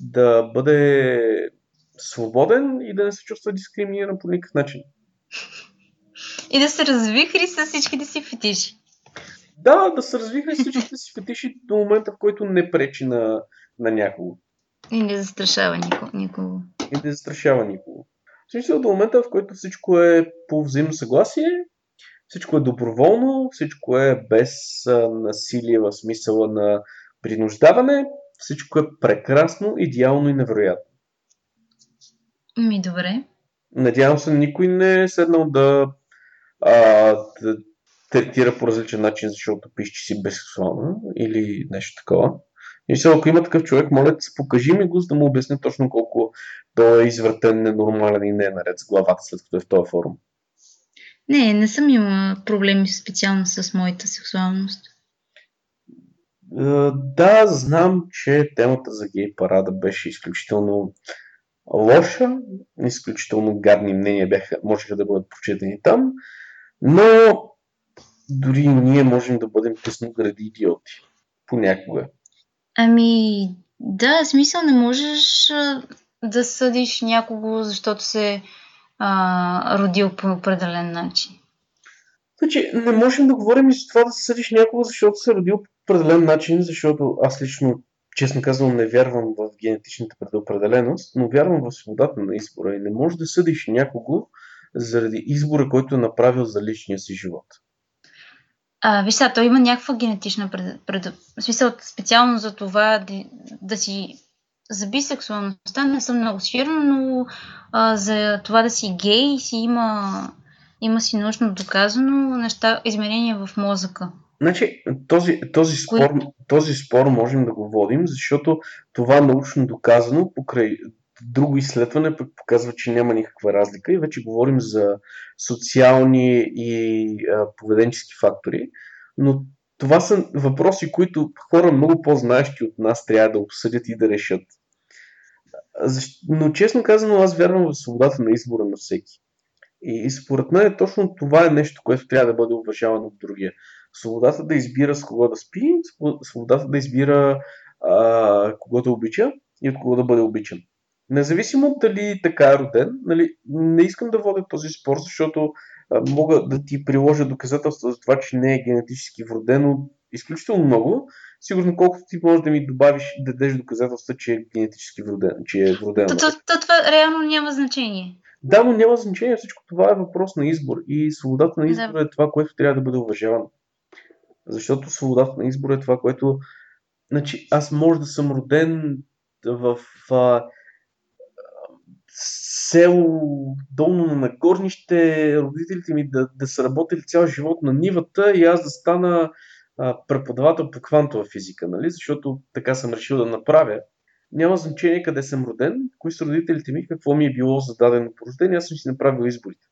да бъде свободен и да не се чувства дискриминиран по никакъв начин. И да се развихри с всичките си фетиши. Да, да се развихне всичките си фетиши до момента, в който не пречи на, на някого И не застрашава никого. и не застрашава никого. В смисъл до момента, в който всичко е по взаимно съгласие, всичко е доброволно, всичко е без а, насилие в смисъла на принуждаване, всичко е прекрасно, идеално и невероятно. Ми, добре. Надявам се, никой не е седнал да, а, да третира по различен начин, защото пише, че си бисексуална или нещо такова. И сега, ако има такъв човек, моля, се покажи ми го, за да му обясня точно колко той е извъртен, ненормален и не е наред с главата, след като е в този форум. Не, не съм имала проблеми специално с моята сексуалност. Е, Да, знам, че темата за гей парада беше изключително лоша, изключително гадни мнения бяха, можеха да бъдат прочетени там, но дори ние можем да бъдем късногради идиоти. Понякога. Ами, да, смисъл не можеш да съдиш някого, защото се а, родил по определен начин. Значи, не можем да говорим и за това да съдиш някого, защото се е родил определен начин, защото аз лично, честно казвам, не вярвам в генетичната предопределеност, но вярвам в свободата на избора и не можеш да съдиш някого заради избора, който е направил за личния си живот. А, виж сега, той има някаква генетична пред, пред, смисъл специално за това да, да си за бисексуалността не съм много сигурна, но а, за това да си гей си има, има си научно доказано неща, изменения в мозъка. Значи, този, този, спор, този спор можем да го водим, защото това научно доказано покрай друго изследване пък показва, че няма никаква разлика и вече говорим за социални и а, поведенчески фактори, но това са въпроси, които хора много по-знаещи от нас трябва да обсъдят и да решат. Но честно казано, аз вярвам в свободата на избора на всеки. И, според мен точно това е нещо, което трябва да бъде уважавано от другия. Свободата да избира с кого да спи, свободата да избира а, кого да обича и от кого да бъде обичан. Независимо дали така е роден, нали, не искам да водя този спор, защото а, мога да ти приложа доказателства за това, че не е генетически вродено изключително много. Сигурно колкото ти можеш да ми добавиш, да дадеш доказателства, че е генетически вроден, че е вродено. То, то, то, това реално няма значение. Да, но няма значение. Всичко това е въпрос на избор. И свободата на избор да. е това, което трябва да бъде уважавано. Защото свободата на избор е това, което... Значи, аз може да съм роден в а, село долно на Нагорнище, родителите ми да, да са работили цял живот на нивата и аз да стана а, преподавател по квантова физика, нали? защото така съм решил да направя. Няма значение къде съм роден, кои са родителите ми, какво ми е било зададено по рождение, аз съм си направил изборите.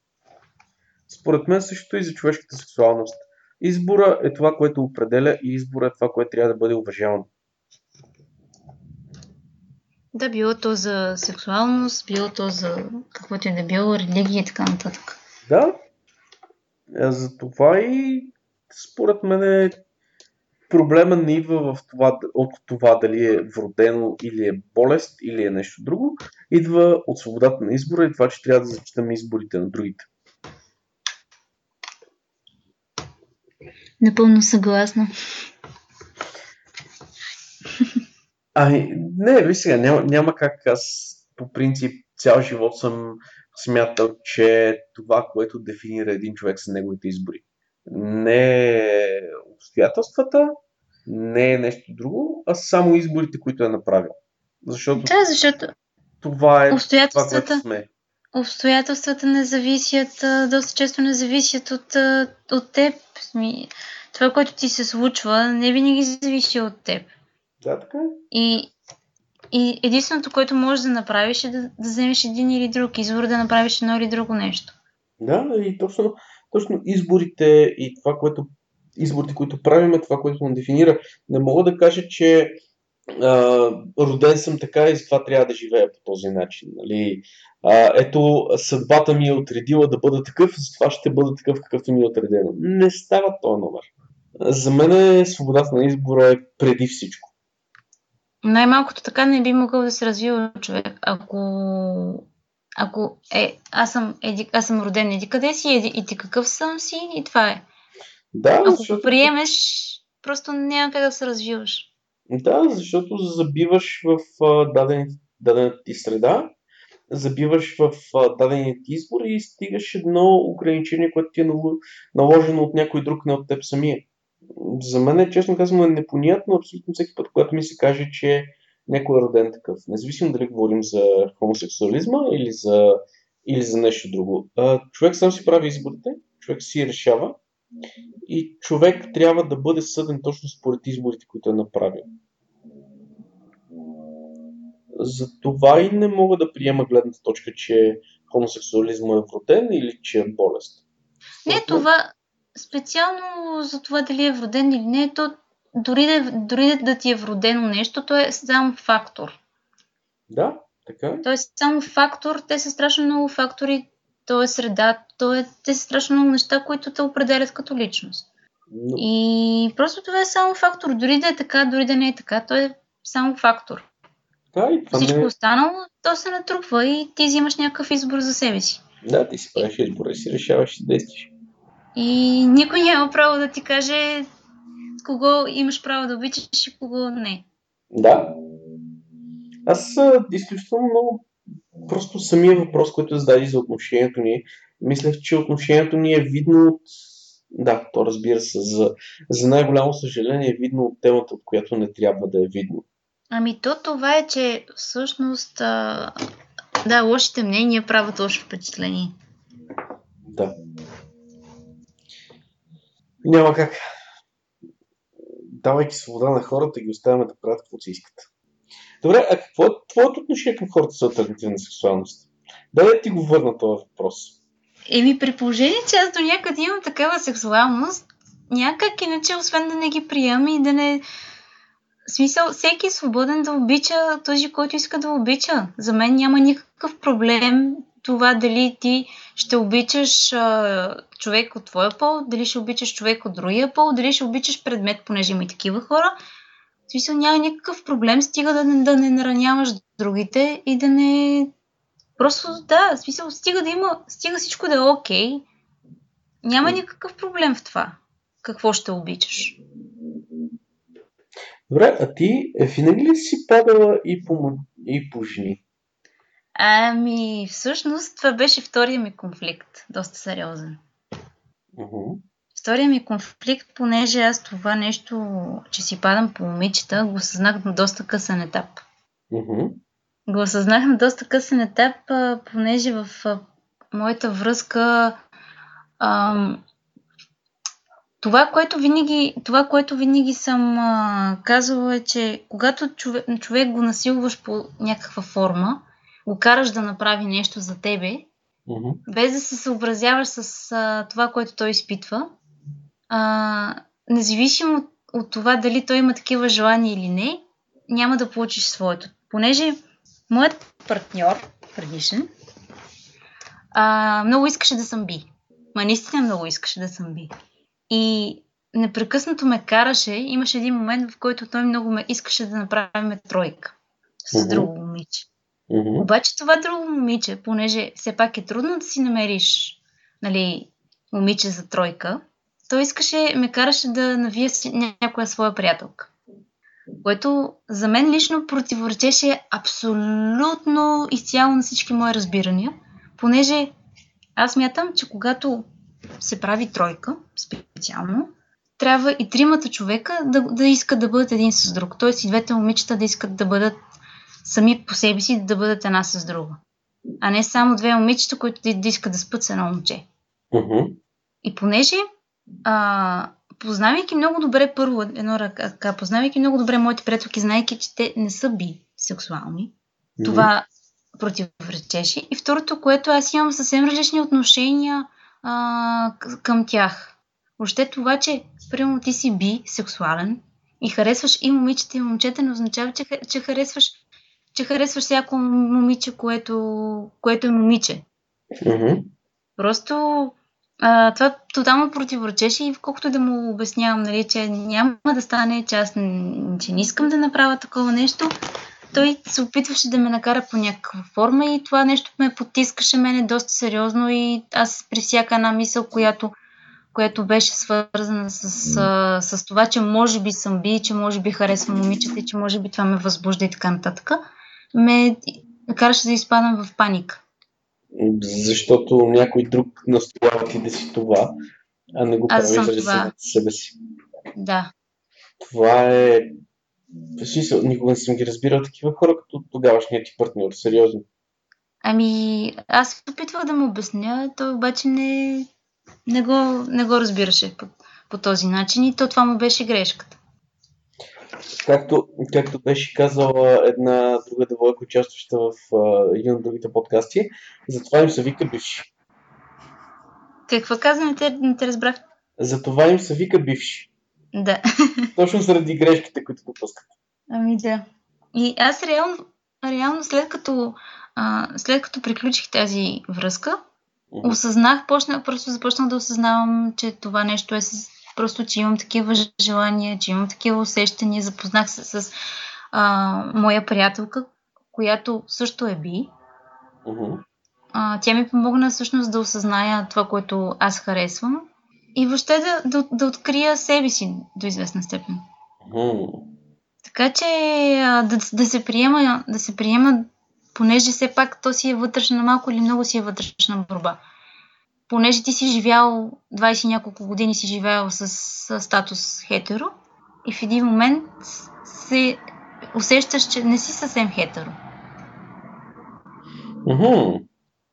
Според мен също и за човешката сексуалност. Избора е това, което определя и избора е това, което трябва да бъде уважавано. Да, било то за сексуалност, било то за каквото и да било, религия и така нататък. Да. За това и според мен е проблема не идва в това, от това дали е вродено или е болест или е нещо друго. Идва от свободата на избора и това, че трябва да зачитаме изборите на другите. Напълно съгласна. Ами, не, виж сега, няма, няма как аз по принцип цял живот съм смятал, че това, което дефинира един човек са неговите избори. Не обстоятелствата, не е нещо друго, а само изборите, които е направил. Защото, да, защото това е обстоятелствата, това, което сме. Обстоятелствата не зависят, доста често не зависят от, от теб. Това, което ти се случва, не винаги зависи от теб. Да, така е. И, и единственото, което можеш да направиш е да, да вземеш един или друг избор, да направиш едно или друго нещо. Да, и точно, точно изборите и това, което изборите, които правим, е това, което ме дефинира. Не мога да кажа, че а, роден съм така и затова трябва да живея по този начин. Нали? А, ето, съдбата ми е отредила да бъда такъв, затова ще бъда такъв, какъвто ми е отредено. Не става този номер. За мен е свободата на избора е преди всичко. Най-малкото така не би могъл да се развива човек, ако, ако е, аз съм, еди, аз съм роден еди къде си, еди, и ти какъв съм си, и това е. Да, ако защото... приемеш, просто няма как да се развиваш. Да, защото забиваш в даден, дадената ти среда, забиваш в дадения ти избор и стигаш едно ограничение, което ти е наложено от някой друг, не от теб самия за мен, е, честно казвам, е непонятно абсолютно всеки път, когато ми се каже, че някой е роден такъв. Независимо дали говорим за хомосексуализма или за, или за нещо друго. А, човек сам си прави изборите, човек си решава и човек трябва да бъде съден точно според изборите, които е направил. За това и не мога да приема гледната точка, че хомосексуализма е вроден или че е болест. Не, това, специално за това дали е вроден или не, то дори да, дори да ти е вродено нещо, то е само фактор. Да, така е. То е само фактор, те са страшно много фактори, то е среда, то е, те са страшно много неща, които те определят като личност. Но... И просто това е само фактор. Дори да е така, дори да не е така, то е само фактор. Да, и това Всичко не... останало, то се натрупва и ти взимаш някакъв избор за себе си. Да, ти си правиш избор и си решаваш и действаш. И никой няма право да ти каже кого имаш право да обичаш и кого не. Да. Аз изключително много просто самия въпрос, който зададе за отношението ни, мислех, че отношението ни е видно от... Да, то разбира се, за, за най-голямо съжаление е видно от темата, от която не трябва да е видно. Ами то това е, че всъщност а, да, лошите мнения правят лошо впечатление. Да. Няма как. Давайки свобода на хората, ги оставяме да правят каквото си искат. Добре, а какво е твоето отношение към хората с альтернативна сексуалност? Дай да ти го върна този въпрос. Еми, при положение, че аз до някъде имам такава сексуалност, някак иначе, освен да не ги приемам и да не... Смисъл, всеки е свободен да обича този, който иска да обича. За мен няма никакъв проблем това дали ти ще обичаш а, човек от твоя пол, дали ще обичаш човек от другия пол, дали ще обичаш предмет, понеже има и такива хора. В смисъл няма никакъв проблем, стига да не, да не нараняваш другите и да не... Просто да, в смисъл стига да има, стига всичко да е окей. Okay. Няма никакъв проблем в това. Какво ще обичаш? Добре, а ти винаги ли си падала и по, и по жени? Ами, всъщност това беше втория ми конфликт. Доста сериозен. Uh-huh. Втория ми конфликт, понеже аз това нещо, че си падам по момичета, го осъзнах на доста късен етап. Uh-huh. Го осъзнах на доста късен етап, понеже в моята връзка ам, това, което винаги, това, което винаги съм а, казвала е, че когато човек, човек го насилваш по някаква форма, го караш да направи нещо за тебе, без да се съобразяваш с а, това, което той изпитва, а, независимо от, от това дали той има такива желания или не, няма да получиш своето. Понеже моят партньор, предишен, а, много искаше да съм би. Ма наистина много искаше да съм би. И непрекъснато ме караше. Имаше един момент, в който той много ме искаше да направим тройка с uh-huh. друго момиче. Uh-huh. Обаче това друго момиче, понеже все пак е трудно да си намериш нали, момиче за тройка, той искаше, ме караше да навия някоя своя приятелка. Което за мен лично противоречеше абсолютно изцяло на всички мои разбирания, понеже аз мятам, че когато се прави тройка, специално, трябва и тримата човека да, да искат да бъдат един с друг. Тоест и двете момичета да искат да бъдат сами по себе си, да бъдат една с друга. А не само две момичета, които да, да искат да спят с едно момче. Uh-huh. И понеже а, познавайки много добре първо едно ръка, познавайки много добре моите приятелки, знайки, че те не са би сексуални, mm-hmm. това противоречеше. И второто, което аз имам съвсем различни отношения а, към тях. Въобще това, че примерно ти си би сексуален и харесваш и момичета и момчета, не означава, че, че харесваш че харесваш всяко момиче, което, което е момиче. Mm-hmm. Просто а, това тотално противоречеше и колкото да му обяснявам, нали, че няма да стане, че аз че не искам да направя такова нещо, той се опитваше да ме накара по някаква форма и това нещо ме потискаше мене доста сериозно и аз при всяка една мисъл, която, която беше свързана с, с, с това, че може би съм би, че може би харесвам момичета и че може би това ме възбужда и така нататък, ме караше да изпадам в паника защото някой друг настоява ти да си това, а не го прави заради това... себе си. Да. Това е... Смисъл, никога не съм ги разбирал такива хора, като тогавашният ти партньор. Сериозно. Ами, аз се опитвах да му обясня, той обаче не, не, го, не го разбираше по, по този начин и то това му беше грешката. Както, както беше казала една друга девойка, участваща в uh, един от другите подкасти, затова им се вика бивши. Какво каза? Не те, не те разбрах. Затова им се вика бивши. Да. *laughs* Точно заради грешките, които допускат. Ами да. И аз реално, реално след като, а, след като приключих тази връзка, mm-hmm. осъзнах, почна, просто започнах да осъзнавам, че това нещо е с Просто, че имам такива желания, че имам такива усещания. Запознах се с а, моя приятелка, която също е би. Uh-huh. А, тя ми помогна всъщност да осъзная това, което аз харесвам. и въобще да, да, да открия себе си до известна степен. Мгм. Така че а, да, да, се приема, да се приема, понеже все пак то си е вътрешна, малко или много си е вътрешна борба. Понеже ти си живял 20 и няколко години си живял с, с статус хетеро и в един момент се усещаш, че не си съвсем хетеро. Мгм.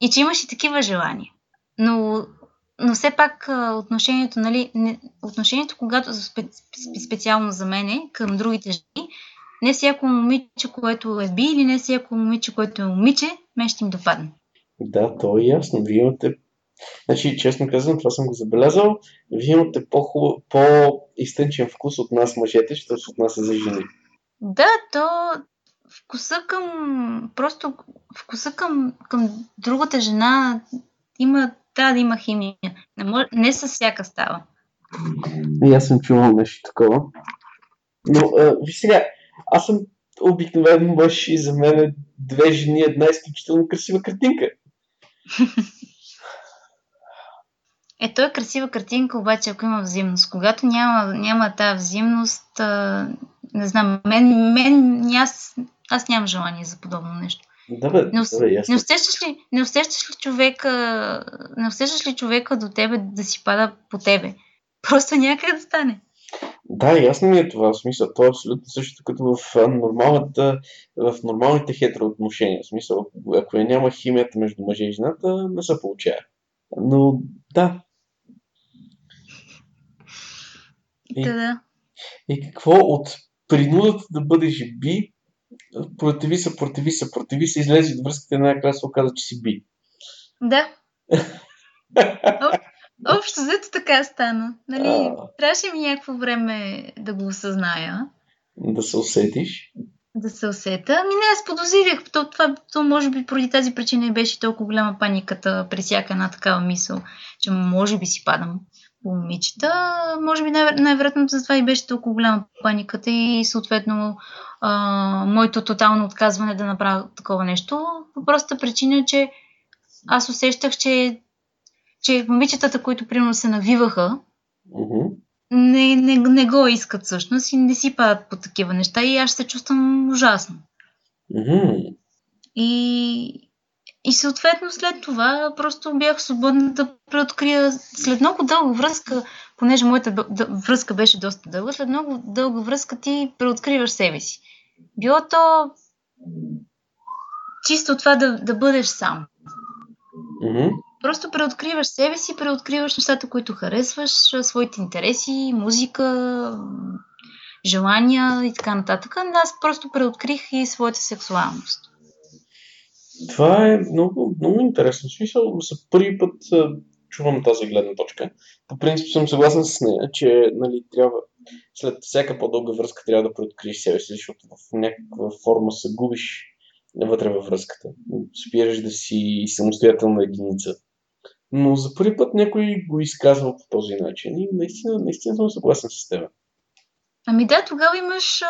И че имаш и такива желания. Но, но все пак отношението, нали, не, отношението, когато спе, спе- специално за мене към другите жени, не всяко момиче, което е би или не всяко момиче, което е момиче, мен ще им допадне. Да, то е ясно. Вие имате... Значи, честно казвам, това съм го забелязал. Вие имате по-хубав, по-изтънчен вкус от нас, мъжете, що се отнася за жени. Да, то вкуса към, просто вкуса към, към другата жена има, трябва да има химия. Не, може, не с всяка става. И аз съм чувал нещо такова. Но, а, ви сега, аз съм обикновен мъж и за мен две жени една изключително красива картинка. *laughs* Е, то е красива картинка, обаче ако има взаимност. Когато няма, няма тази взаимност, а, не знам, мен, мен аз, аз нямам желание за подобно нещо. Да, бе, Не, да, ус- бе, не, усещаш ли, не усещаш ли човека, не усещаш ли човека до тебе да си пада по тебе? Просто някъде да стане. Да, ясно ми е това. В смисъл, то е абсолютно същото като в нормалната, в нормалните хетероотношения. В смисъл, ако я няма химията между мъжа и жената, не се получава. Но, да. И, Да, и какво от принудата да бъдеш би, противи се, противи се, противи се, излезе от връзката най-накрая се оказа, че си би. Да. *laughs* Общо взето така стана. Нали, А. трябваше ми някакво време да го осъзная, Да се усетиш. да се усета. Ами не, аз подозирах. То, това, то може би поради тази причина и беше толкова голяма паниката при всяка една такава мисъл, че може би си падам момичета. Може би най- най-вероятно за това и беше толкова голяма паниката и съответно а, моето тотално отказване да направя такова нещо. По простата причина, че аз усещах, че, че момичетата, които примерно се навиваха, не, не, не го искат всъщност и не си падат по такива неща и аз се чувствам ужасно. И, и съответно след това просто бях свободна да преоткрия след много дълга връзка, понеже моята връзка беше доста дълга, след много дълга връзка ти преоткриваш себе си. Било то чисто това да, да бъдеш сам. Мгм. Просто преоткриваш себе си, преоткриваш нещата, които харесваш, своите интереси, музика, желания и така нататък. Аз просто преоткрих и своята сексуалност. Това е много, много интересно. Смисъл, за първи път чувам тази гледна точка. По принцип съм съгласен с нея, че нали, трябва, след всяка по-дълга връзка трябва да преоткриеш себе си, защото в някаква форма се губиш вътре във връзката. Спираш да си самостоятелна единица. Но за първи път някой го изказва по този начин и наистина, наистина съм съгласен с теб. Ами да, тогава имаш,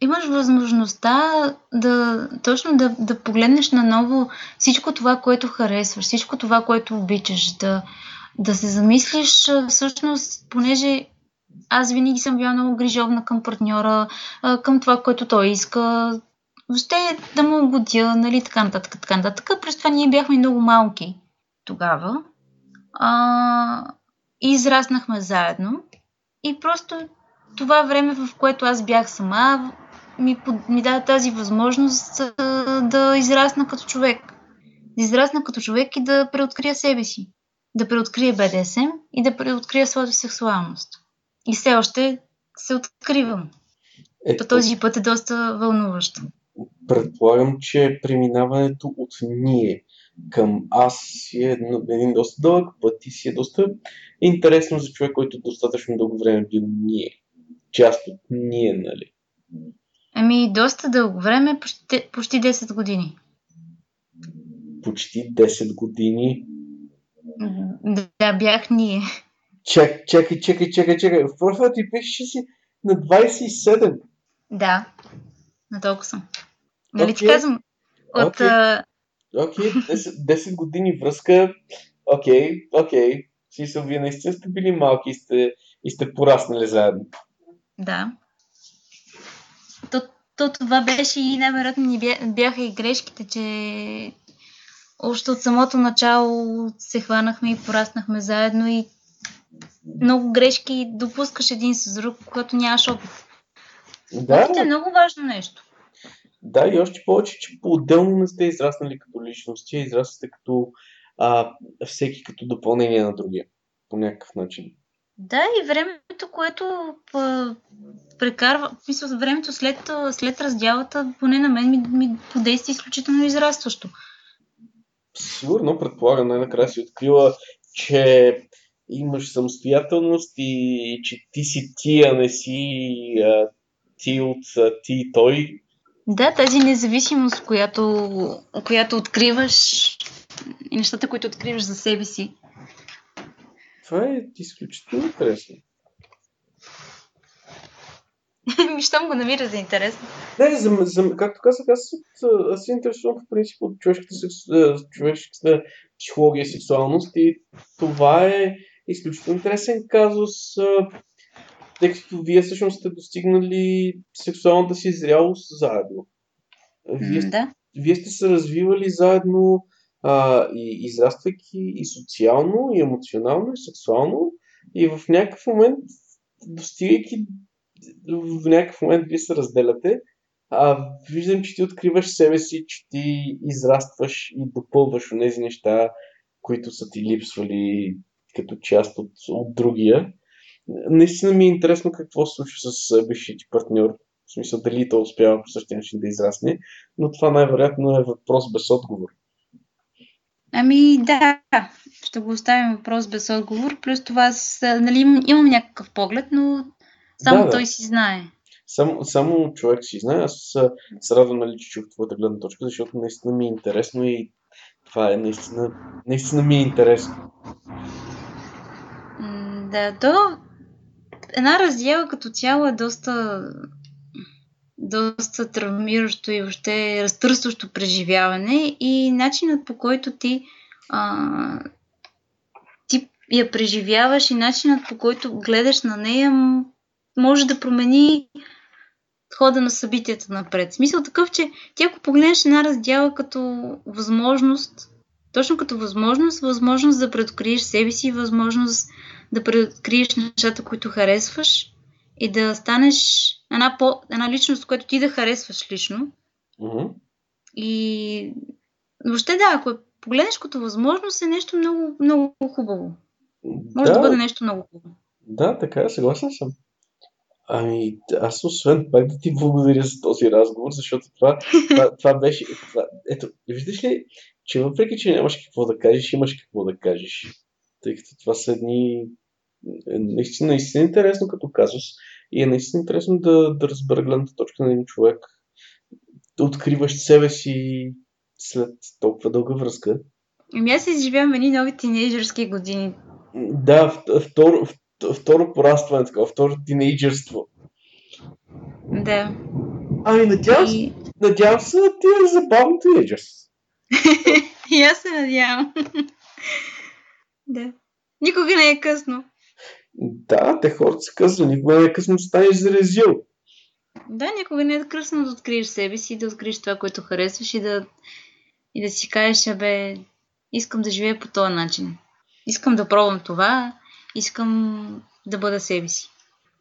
имаш възможността да точно да, да погледнеш наново всичко това, което харесваш, всичко това, което обичаш, да, да се замислиш всъщност, понеже аз винаги съм била много грижовна към партньора, към това, което той иска, въобще да му угодя, нали, така нататък, така нататък. През това ние бяхме много малки тогава а, и израснахме заедно и просто това време, в което аз бях сама, ми, ми даде тази възможност да израсна като човек. Да израсна като човек и да преоткрия себе си. Да преоткрия БДСМ и да преоткрия своята сексуалност. И все още се откривам. Ето, По този път е доста вълнуващо. предполагам, че преминаването от ние към аз си е един доста дълъг път и си е доста интересно за човек, който достатъчно дълго време е бил ние. Част от ние, нали? Ами, доста дълго време, почти, почти 10 години. Почти 10 години. Да, бях ние. Чак, чакай, чакай, чакай, чакай. В профила ти пишеше си на 27. Да, на толкова съм. Нали ти Окей. казвам? От, Окей. а, Окей, 10, 10 години връзка. Окей, окей. В смисъл, вие наистина сте били малки и сте, и сте пораснали заедно. Да. То, то това беше и най-вероятно ни бяха и грешките, че още от самото начало се хванахме и пораснахме заедно и много грешки допускаш един с друг, когато нямаш опит. Да. Опит е много важно нещо. Да, и още повече, че по-отделно не сте израснали като личности, израснате като а, всеки като допълнение на другия. По някакъв начин. Да, и времето, което прекарва, мисля, времето след, след раздялата, поне на мен ми, ми подейства изключително израстващо. Сигурно, предполагам, най-накрая си открила, че имаш самостоятелност и че ти си ти, а не си а, ти от а, ти и той. Да, тази независимост, която, която откриваш и нещата, които откриваш за себе си. Това е изключително интересно. *laughs* Ми, щом го намира за интересно. Не, за, за, както казах, аз, аз се интересувам в принцип от човешката, човешката психология и сексуалност и това е изключително интересен казус, тъй като вие всъщност сте достигнали сексуалната си зрялост заедно. Вие, да. вие сте се развивали заедно а, и израствайки и социално, и емоционално, и сексуално. И в някакъв момент, достигайки в някакъв момент вие се разделяте, а, виждам, че ти откриваш себе си, че ти израстваш и допълваш тези неща, които са ти липсвали като част от, от другия. Наистина ми е интересно какво се случва с бившия ти партньор. В смисъл дали то успява по същия начин да израсне, но това най-вероятно е въпрос без отговор. Ами да, ще го оставим въпрос без отговор. Плюс това, с, нали, имам някакъв поглед, но само да, да. той си знае. Само, само човек си знае. Аз се радвам, нали, че чух твоята гледна точка, защото наистина ми е интересно и това е наистина, наистина ми е интересно. Да, то една раздела като цяло е доста доста травмиращо и въобще разтърсващо преживяване и начинът по който ти, а, ти я преживяваш и начинът по който гледаш на нея може да промени хода на събитията напред. Смисъл такъв, че ти ако погледнеш една раздяла като възможност, точно като възможност, възможност да предоткриеш себе си, възможност да предоткриеш нещата, които харесваш и да станеш една, по, една личност, която ти да харесваш лично. Mm-hmm. И въобще да, ако е погледнеш като възможност, е нещо много, много хубаво. Може да, да бъде нещо много хубаво. Да, така е, съгласен съм. Ами, аз освен пак да ти благодаря за този разговор, защото това, това, това беше... Това, ето, виждаш ли, че въпреки, че нямаш какво да кажеш, имаш какво да кажеш. Тъй като това са едни... Е, наистина, наистина интересно като казус. И е наистина интересно да, да разбера гледната точка на един човек. Да откриваш себе си след толкова дълга връзка. Ами аз изживявам едни нови тинейджърски години. Да, второ, второ порастване, такова, второ тинейджърство. Да. Ами надявам, и... надявам се да ти е забавно тинейджърство. *laughs* и аз се надявам. *laughs* да. Никога не е късно. Да, те хората са казали, никога не е късно да станеш зарезил. Да, никога не е късно да откриеш себе си, да откриеш това, което харесваш и да, и да си кажеш, бе, искам да живея по този начин. Искам да пробвам това, искам да бъда себе си.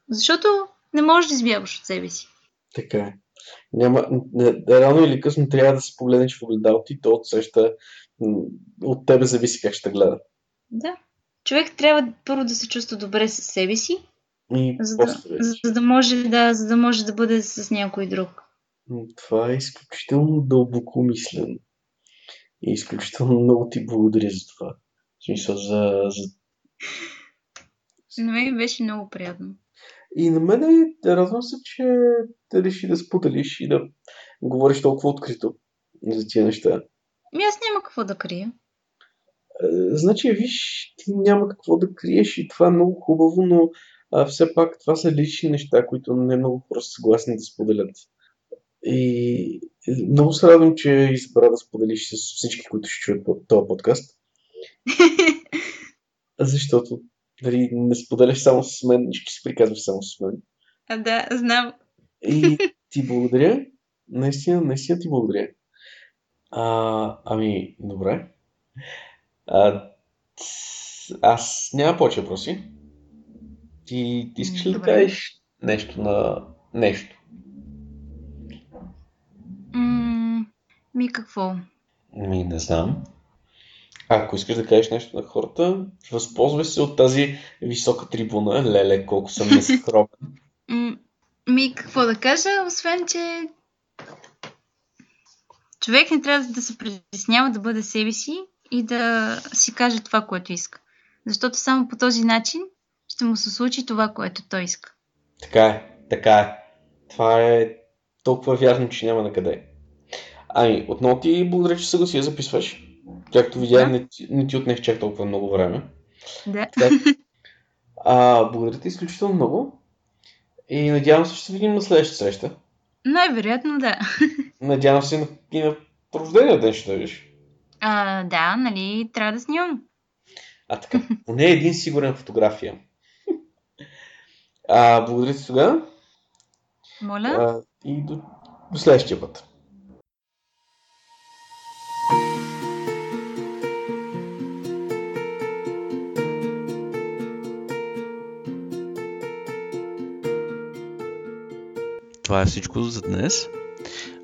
Защото не можеш да избягаш от себе си. Така е. Няма, не, рано или късно трябва да се погледнеш в огледалото и то отсеща от тебе зависи как ще гледа. Да човек трябва първо да се чувства добре със себе си, и за, да, за, за, да може, да, за да може да бъде с някой друг. Това е изключително дълбоко мислен. И изключително много ти благодаря за това. В смисъл за... за... На мен беше много приятно. И на мен е, радвам се, че да реши да споделиш и да говориш толкова открито за тия неща. Ми аз няма какво да крия. Е, значи, виж, ти няма какво да криеш и това е много хубаво, но а, все пак това са лични неща, които не много хора са съгласни да споделят. И много се радвам, че избра да споделиш с всички, които ще чуят този подкаст. *laughs* защото нали, не споделяш само с мен, нищо си приказваш само с мен. А, да, знам. И ти благодаря. Наистина, наистина ти благодаря. А, ами, добре. А, аз няма повече въпроси. Ти, ти искаш ли да кажеш нещо на нещо? ми какво? Ми не знам. Ако искаш да кажеш нещо на хората, възползвай се от тази висока трибуна. Леле, колко съм *laughs* нескромен. Ми какво да кажа, освен, че човек не трябва да се притеснява да бъде себе си и да си каже това, което иска. Защото само по този начин ще му се случи това, което той иска. Така е, така е. Това е толкова вярно, че няма на къде. Ами, отново ти благодаря, че съгласи да записваш. Както видях, да. не, не ти отнех чак толкова много време. Да. А, благодаря ти изключително много. И надявам се, ще се видим на следващата среща. Най-вероятно, да. Надявам се на, и на рождения ден ще дойдеш. А, да, нали, трябва да снимам. А така, поне един сигурен фотография. А, благодаря ти тогава. Моля. А, и до, до следващия път. Това е всичко за днес.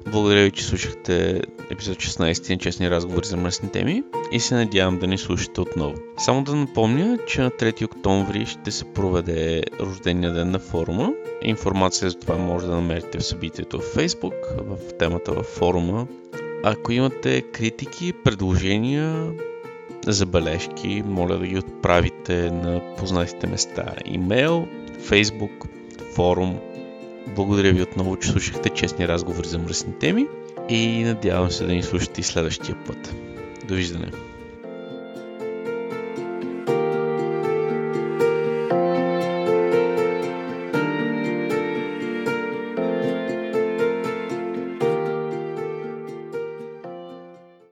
Благодаря ви, че слушахте епизод 16 на честни разговори за мръсни теми и се надявам да ни слушате отново. Само да напомня, че на 3 октомври ще се проведе рождения ден на форума. Информация за това може да намерите в събитието в Facebook, в темата във форума. Ако имате критики, предложения, забележки, моля да ги отправите на познатите места. Имейл, Facebook, форум – благодаря ви отново, че слушахте честни разговори за мръсни теми и надявам се да ни слушате и следващия път. Довиждане!